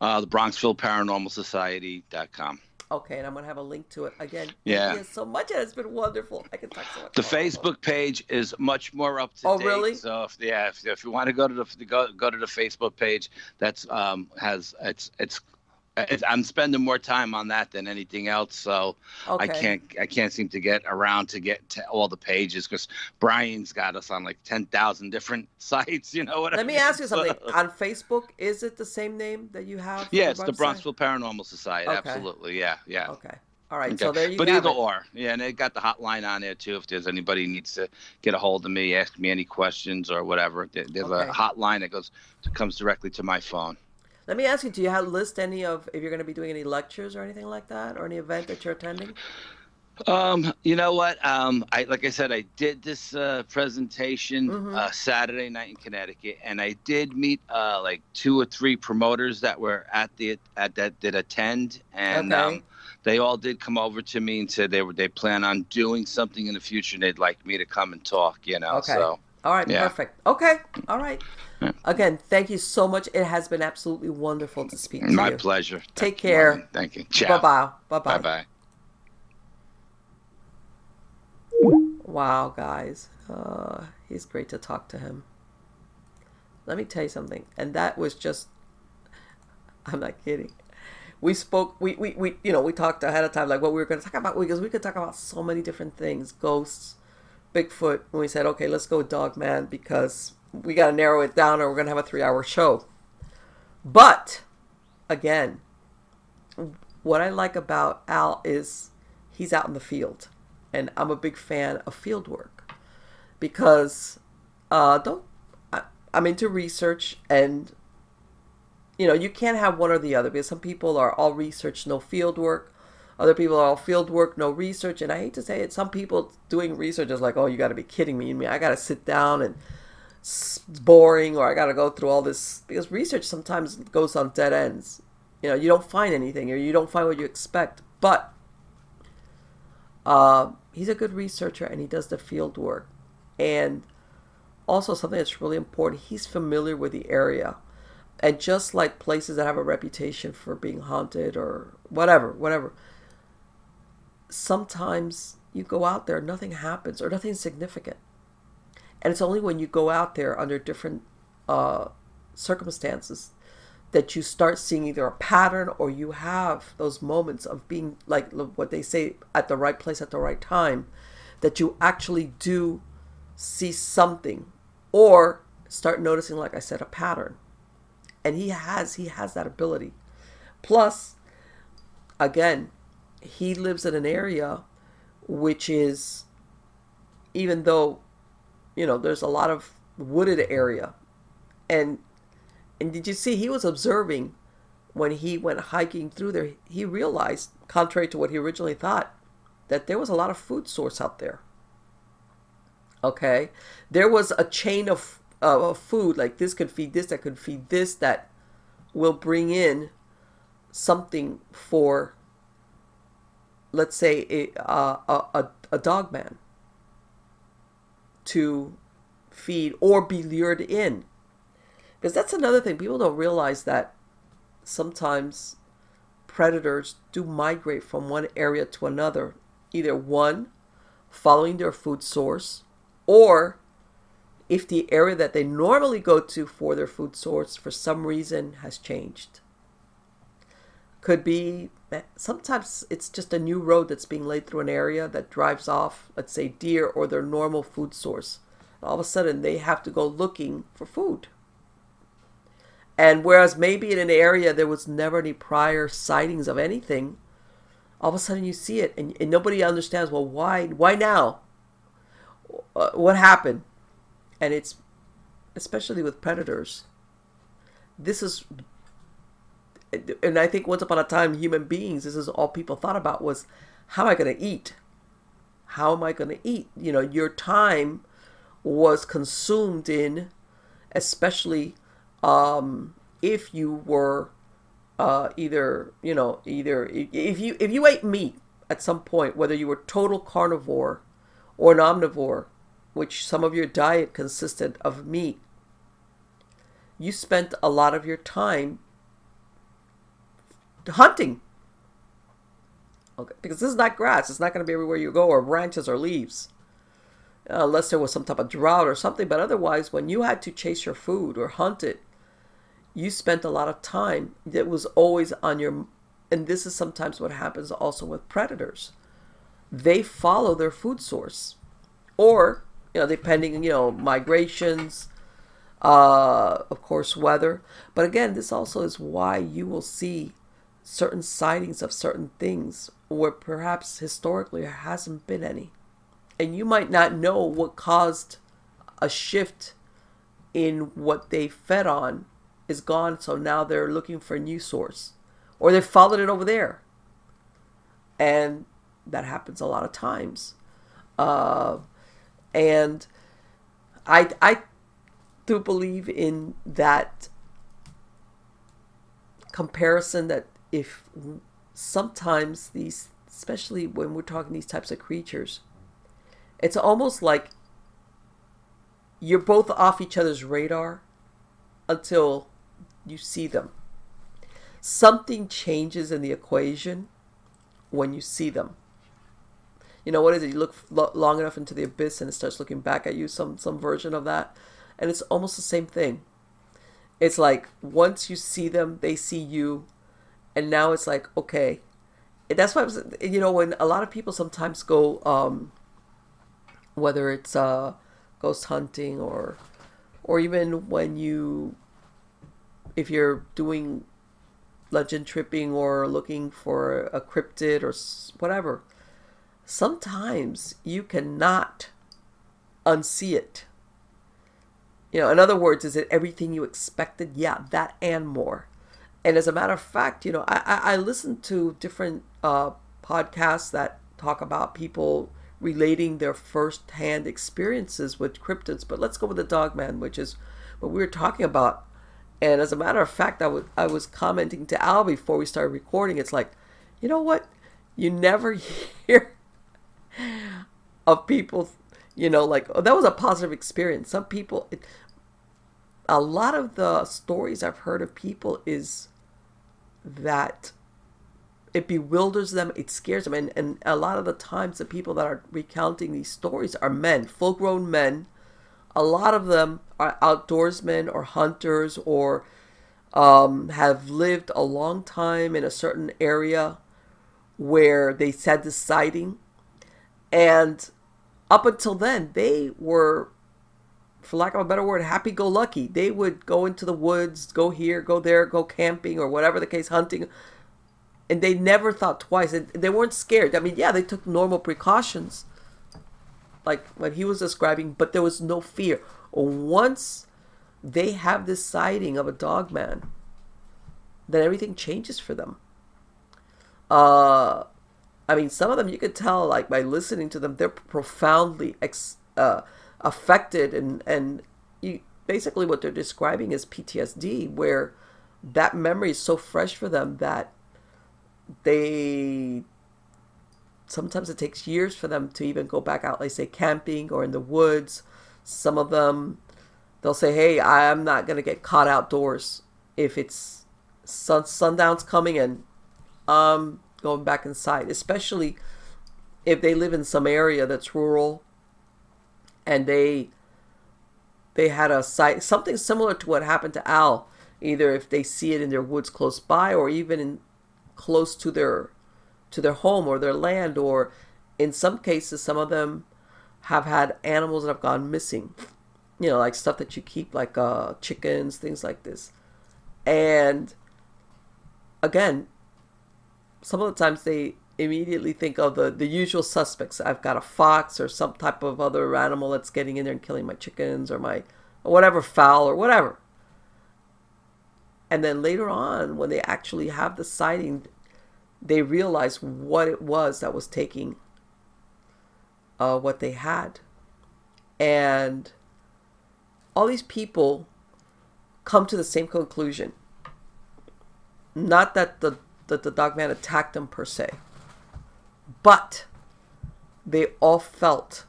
uh, the bronxville paranormal society.com Okay, and I'm gonna have a link to it again. Yeah, thank you so much, and it's been wonderful. I can talk so much. The Facebook page is much more up to oh, date. Oh, really? So if, yeah, if, if you want to go to the go, go to the Facebook page, that's um has it's it's I'm spending more time on that than anything else, so okay. I can't I can't seem to get around to get to all the pages because Brian's got us on like ten thousand different sites. You know what? Let I me ask you something. on Facebook, is it the same name that you have? Yeah, it's the Bronxville Paranormal Society. Okay. Absolutely, yeah, yeah. Okay. All right, okay. so there you go. But either it. or, yeah, and they got the hotline on there too. If there's anybody needs to get a hold of me, ask me any questions or whatever, there's okay. a hotline that goes comes directly to my phone. Let me ask you: Do you have list any of if you're going to be doing any lectures or anything like that, or any event that you're attending? Um, you know what? Um, I like I said, I did this uh, presentation mm-hmm. uh, Saturday night in Connecticut, and I did meet uh, like two or three promoters that were at the at that did attend, and okay. um, they all did come over to me and said they were they plan on doing something in the future, and they'd like me to come and talk. You know, okay. so all right, yeah. perfect. Okay, all right. Again, thank you so much. It has been absolutely wonderful to speak to My you. My pleasure. Take care. Thank you. Bye bye. Bye bye. Bye bye. Wow, guys. Uh, he's great to talk to him. Let me tell you something. And that was just, I'm not kidding. We spoke, we, we, we you know, we talked ahead of time like what we were going to talk about because we could talk about so many different things ghosts, Bigfoot. And we said, okay, let's go Dog Man because we got to narrow it down or we're going to have a three hour show. But, again, what I like about Al is he's out in the field and I'm a big fan of field work because uh, don't I, I'm into research and you know you can't have one or the other because some people are all research no field work other people are all field work no research and i hate to say it some people doing research is like oh you got to be kidding me I, mean, I got to sit down and it's boring or i got to go through all this because research sometimes goes on dead ends you know you don't find anything or you don't find what you expect but uh, he's a good researcher and he does the field work. And also something that's really important, he's familiar with the area. And just like places that have a reputation for being haunted or whatever, whatever, sometimes you go out there, nothing happens or nothing significant. And it's only when you go out there under different uh, circumstances that you start seeing either a pattern or you have those moments of being like what they say at the right place at the right time that you actually do see something or start noticing like i said a pattern and he has he has that ability plus again he lives in an area which is even though you know there's a lot of wooded area and and did you see he was observing when he went hiking through there? He realized, contrary to what he originally thought, that there was a lot of food source out there. Okay, there was a chain of of food like this could feed this, that could feed this, that will bring in something for, let's say, a a a, a dog man to feed or be lured in because that's another thing. People don't realize that sometimes predators do migrate from one area to another. Either one, following their food source, or if the area that they normally go to for their food source for some reason has changed. Could be sometimes it's just a new road that's being laid through an area that drives off, let's say, deer or their normal food source. All of a sudden, they have to go looking for food. And whereas maybe in an area there was never any prior sightings of anything, all of a sudden you see it and, and nobody understands, well, why, why now? Uh, what happened? And it's, especially with predators, this is, and I think once upon a time, human beings, this is all people thought about was, how am I going to eat? How am I going to eat? You know, your time was consumed in, especially um, if you were uh, either you know either if you if you ate meat at some point, whether you were total carnivore or an omnivore, which some of your diet consisted of meat, you spent a lot of your time hunting. Okay, because this is not grass. It's not going to be everywhere you go, or branches or leaves. unless there was some type of drought or something. But otherwise, when you had to chase your food or hunt it, you spent a lot of time that was always on your and this is sometimes what happens also with predators they follow their food source or you know depending you know migrations uh of course weather but again this also is why you will see certain sightings of certain things where perhaps historically there hasn't been any. And you might not know what caused a shift in what they fed on is gone, so now they're looking for a new source. Or they followed it over there. And that happens a lot of times. Uh, and I, I do believe in that comparison that if sometimes these, especially when we're talking these types of creatures, it's almost like you're both off each other's radar until you see them. Something changes in the equation when you see them. You know what is it? You look long enough into the abyss and it starts looking back at you. Some some version of that, and it's almost the same thing. It's like once you see them, they see you, and now it's like okay. That's why I was, you know when a lot of people sometimes go, um, whether it's uh, ghost hunting or, or even when you, if you're doing legend tripping or looking for a cryptid or whatever, sometimes you cannot unsee it. You know, in other words, is it everything you expected? Yeah, that and more. And as a matter of fact, you know, I, I, listen to different uh, podcasts that talk about people relating their first-hand experiences with cryptids. But let's go with the Dogman, which is what we were talking about. And as a matter of fact, I was I was commenting to Al before we started recording. It's like, you know what? You never hear of people, you know, like oh, that was a positive experience. Some people, it, a lot of the stories I've heard of people is that it bewilders them, it scares them, and, and a lot of the times the people that are recounting these stories are men, full grown men. A lot of them are outdoorsmen or hunters or um, have lived a long time in a certain area where they said the sighting and up until then, they were, for lack of a better word, happy go lucky. They would go into the woods, go here, go there, go camping, or whatever the case, hunting. And they never thought twice. And they weren't scared. I mean, yeah, they took normal precautions, like what he was describing, but there was no fear. Once they have this sighting of a dog man, then everything changes for them. Uh, I mean, some of them you could tell, like by listening to them, they're profoundly ex, uh, affected, and and you basically what they're describing is PTSD, where that memory is so fresh for them that they sometimes it takes years for them to even go back out, like say camping or in the woods. Some of them they'll say, "Hey, I'm not gonna get caught outdoors if it's sun sundown's coming and going back inside, especially if they live in some area that's rural and they they had a site something similar to what happened to Al, either if they see it in their woods close by or even in close to their to their home or their land or in some cases some of them have had animals that have gone missing. You know, like stuff that you keep like uh chickens, things like this. And again, some of the times they immediately think of the, the usual suspects. I've got a fox or some type of other animal that's getting in there and killing my chickens or my or whatever fowl or whatever. And then later on, when they actually have the sighting, they realize what it was that was taking uh, what they had. And all these people come to the same conclusion. Not that the that the dogman attacked them per se. But they all felt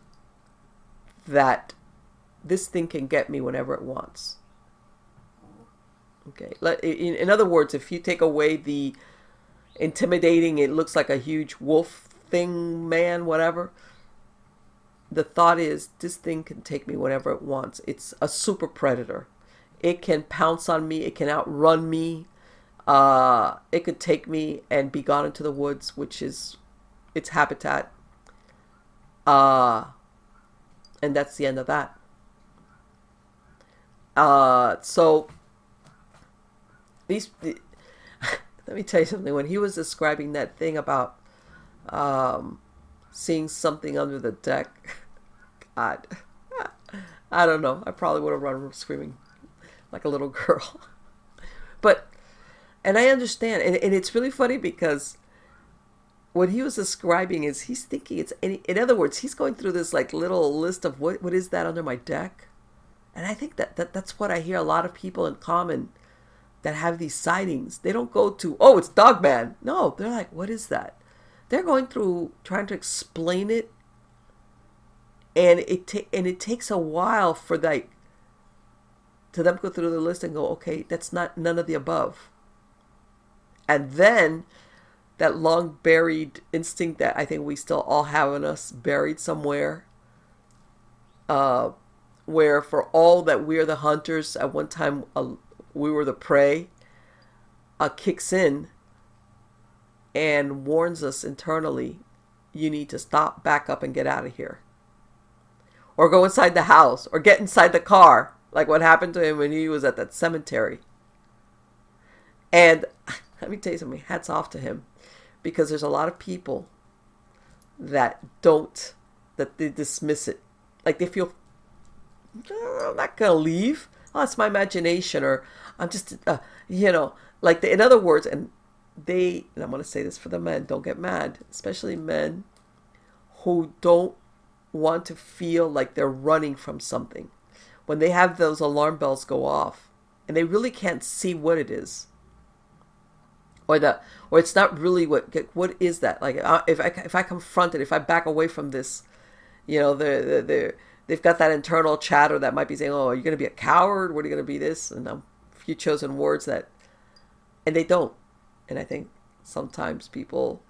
that this thing can get me whenever it wants. Okay. In, other words, if you take away the intimidating, it looks like a huge wolf thing, man, whatever. The thought is this thing can take me whenever it wants. It's a super predator. It can pounce on me, it can outrun me, uh, it could take me and be gone into the woods, which is its habitat. Uh, and that's the end of that. Uh, so these, the, let me tell you something. When he was describing that thing about um, seeing something under the deck. God, I don't know. I probably would have run screaming like a little girl. but, and I understand, and, and it's really funny because what he was describing is he's thinking it's in, in other words he's going through this like little list of what what is that under my deck? And i think that, that that's what i hear a lot of people in common that have these sightings. They don't go to oh it's dog man. No they're like what is that? They're going through trying to explain it. And it ta- and it takes a while for like to them go through the list and go okay that's not none of the above. And then that long buried instinct that I think we still all have in us, buried somewhere. Uh, where for all that we're the hunters, at one time uh, we were the prey, uh, kicks in and warns us internally you need to stop, back up, and get out of here. Or go inside the house, or get inside the car, like what happened to him when he was at that cemetery. And let me tell you something, hats off to him because there's a lot of people that don't that they dismiss it. Like they feel oh, i'm not gonna leave. Oh it's my imagination or i'm just uh, you know like the, in other words and they and i'm to say this for the men don't get mad especially men who don't want to feel like they're running from something. When they have those alarm bells go off and they really can't see what it is or the or it's not really what what is that? Like uh, if I if I confront it if I back away from this you know they're, they're, they've got that internal chatter that might be saying oh are you going to be a coward? What are you going to be this? And a few chosen words that and they don't. And I think sometimes people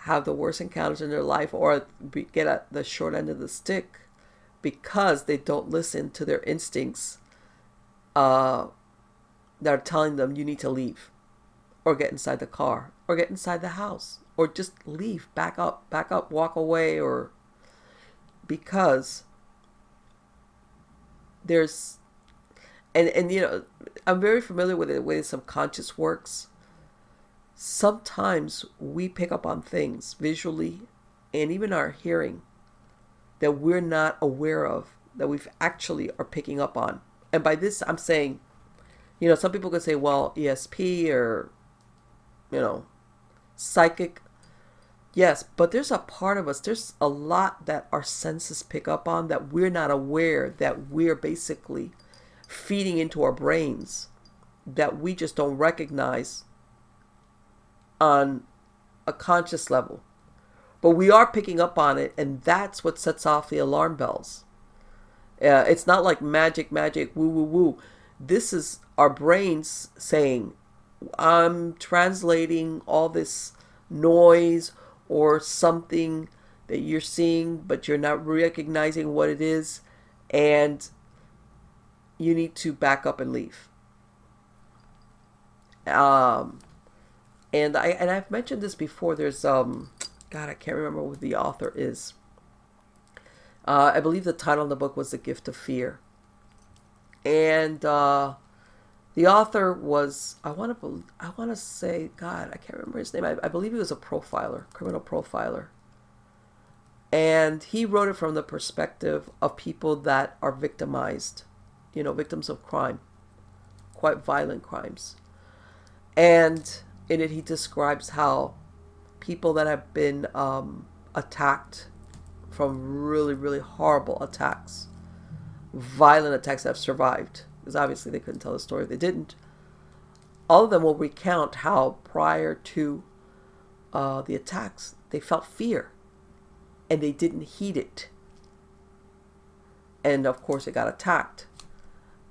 have the worst encounters in their life or get at the short end of the stick because they don't listen to their instincts uh, that are telling them you need to leave or get inside the car or get inside the house or just leave back up back up walk away or because there's and and you know i'm very familiar with the way subconscious works. Sometimes we pick up on things visually and even our hearing that we're not aware of that we've actually are picking up on. And by this i'm saying you know some people could say well esp or you know, psychic. Yes, but there's a part of us, there's a lot that our senses pick up on that we're not aware that we're basically feeding into our brains that we just don't recognize on a conscious level. But we are picking up on it, and that's what sets off the alarm bells. Uh, it's not like magic, magic, woo, woo, woo. This is our brains saying, I'm translating all this noise or something that you're seeing, but you're not recognizing what it is, and you need to back up and leave. Um, and I and I've mentioned this before. There's um, God, I can't remember what the author is. Uh, I believe the title of the book was "The Gift of Fear," and uh, the author was I want to I want to say God I can't remember his name. I, I believe he was a profiler criminal profiler. And he wrote it from the perspective of people that are victimized you know victims of crime quite violent crimes. And in it he describes how people that have been um, attacked from really really horrible attacks violent attacks that have survived because obviously they couldn't tell the story if they didn't. All of them will recount how prior to uh, the attacks, they felt fear and they didn't heed it. And of course, it got attacked.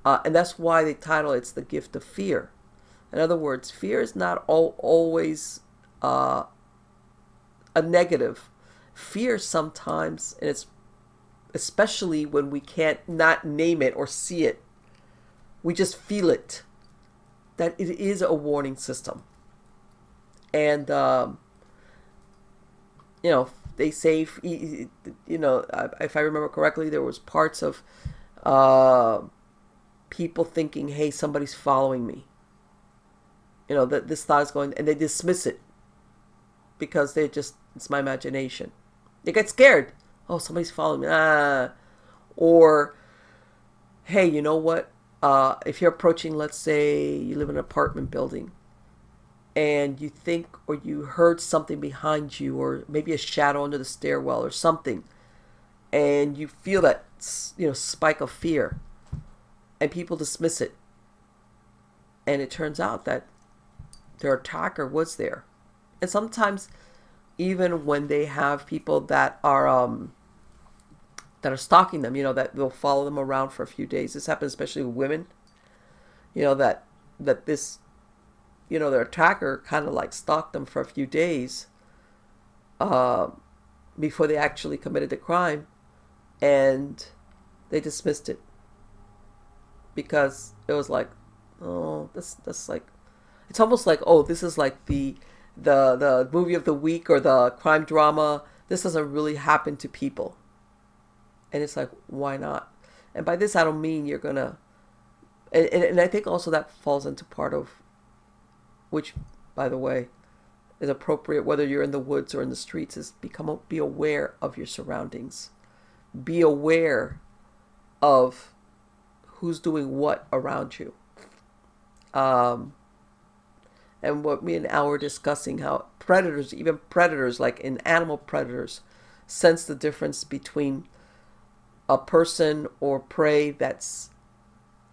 Uh, and that's why they title it's the gift of fear. In other words, fear is not all, always uh, a negative. Fear sometimes, and it's especially when we can't not name it or see it, we just feel it that it is a warning system. And, um, you know, they say, you know, if I remember correctly, there was parts of uh, people thinking, hey, somebody's following me. You know, that this thought is going, and they dismiss it because they just, It's my imagination. They get scared. Oh, somebody's following me. Ah. Or, hey, you know what? Uh, if you're approaching, let's say you live in an apartment building and you think or you heard something behind you or maybe a shadow under the stairwell or something and you feel that you know spike of fear and people dismiss it. And it turns out that their attacker was there. And sometimes even when they have people that are um that are stalking them you know that will follow them around for a few days. This happens especially with women you know that that this you know, their attacker kind of like stalked them for a few days uh, before they actually committed the crime, and they dismissed it. Because it was like, oh, this that's like, it's almost like, oh, this is like the the the movie of the week or the crime drama. This doesn't really happen to people, and it's like, why not? And by this, I don't mean you're gonna. And, and I think also that falls into part of which, by the way, is appropriate whether you're in the woods or in the streets, is become be aware of your surroundings. Be aware of who's doing what around you. Um, and what me and Al were discussing how predators, even predators like in animal predators, sense the difference between a person or prey that's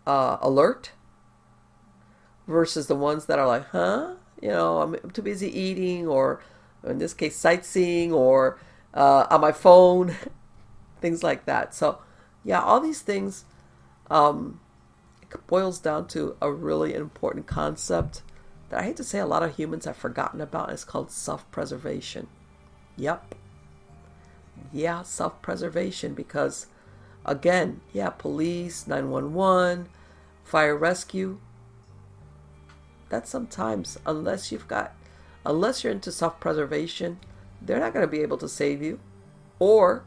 uh, alert versus the ones that are like, huh? You know, I'm too busy eating, or in this case, sightseeing, or uh, on my phone, things like that. So, yeah, all these things um, boils down to a really important concept that I hate to say a lot of humans have forgotten about. It's called self preservation. Yep. Yeah, self preservation because, again, yeah, police, 911, fire rescue, that sometimes, unless you've got, unless you're into self preservation, they're not going to be able to save you. Or,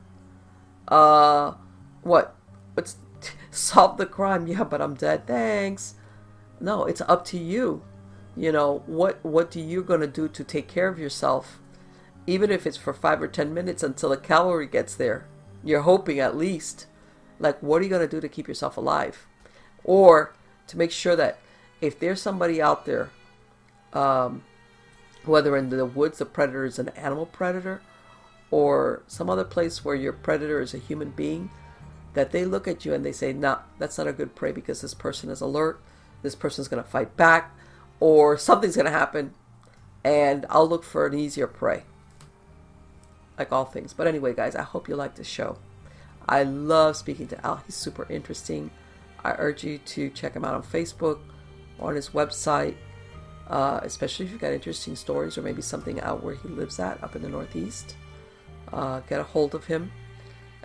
uh, what? What's solve the crime? Yeah, but I'm dead. Thanks. No, it's up to you. You know what? What do you going to do to take care of yourself? Even if it's for five or ten minutes until the cavalry gets there, you're hoping at least. Like, what are you going to do to keep yourself alive? Or to make sure that if there's somebody out there, um, whether in the woods the predator is an animal predator, or some other place where your predator is a human being, that they look at you and they say, "Nah, that's not a good prey because this person is alert. This person's going to fight back, or something's going to happen, and I'll look for an easier prey." Like all things. But anyway, guys, I hope you like the show. I love speaking to Al. He's super interesting. I urge you to check him out on Facebook on his website, uh, especially if you've got interesting stories or maybe something out where he lives at up in the Northeast. Uh, get a hold of him.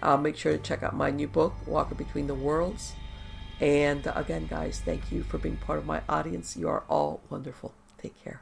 Uh, make sure to check out my new book, Walker Between the Worlds. And again, guys, thank you for being part of my audience. You are all wonderful. Take care.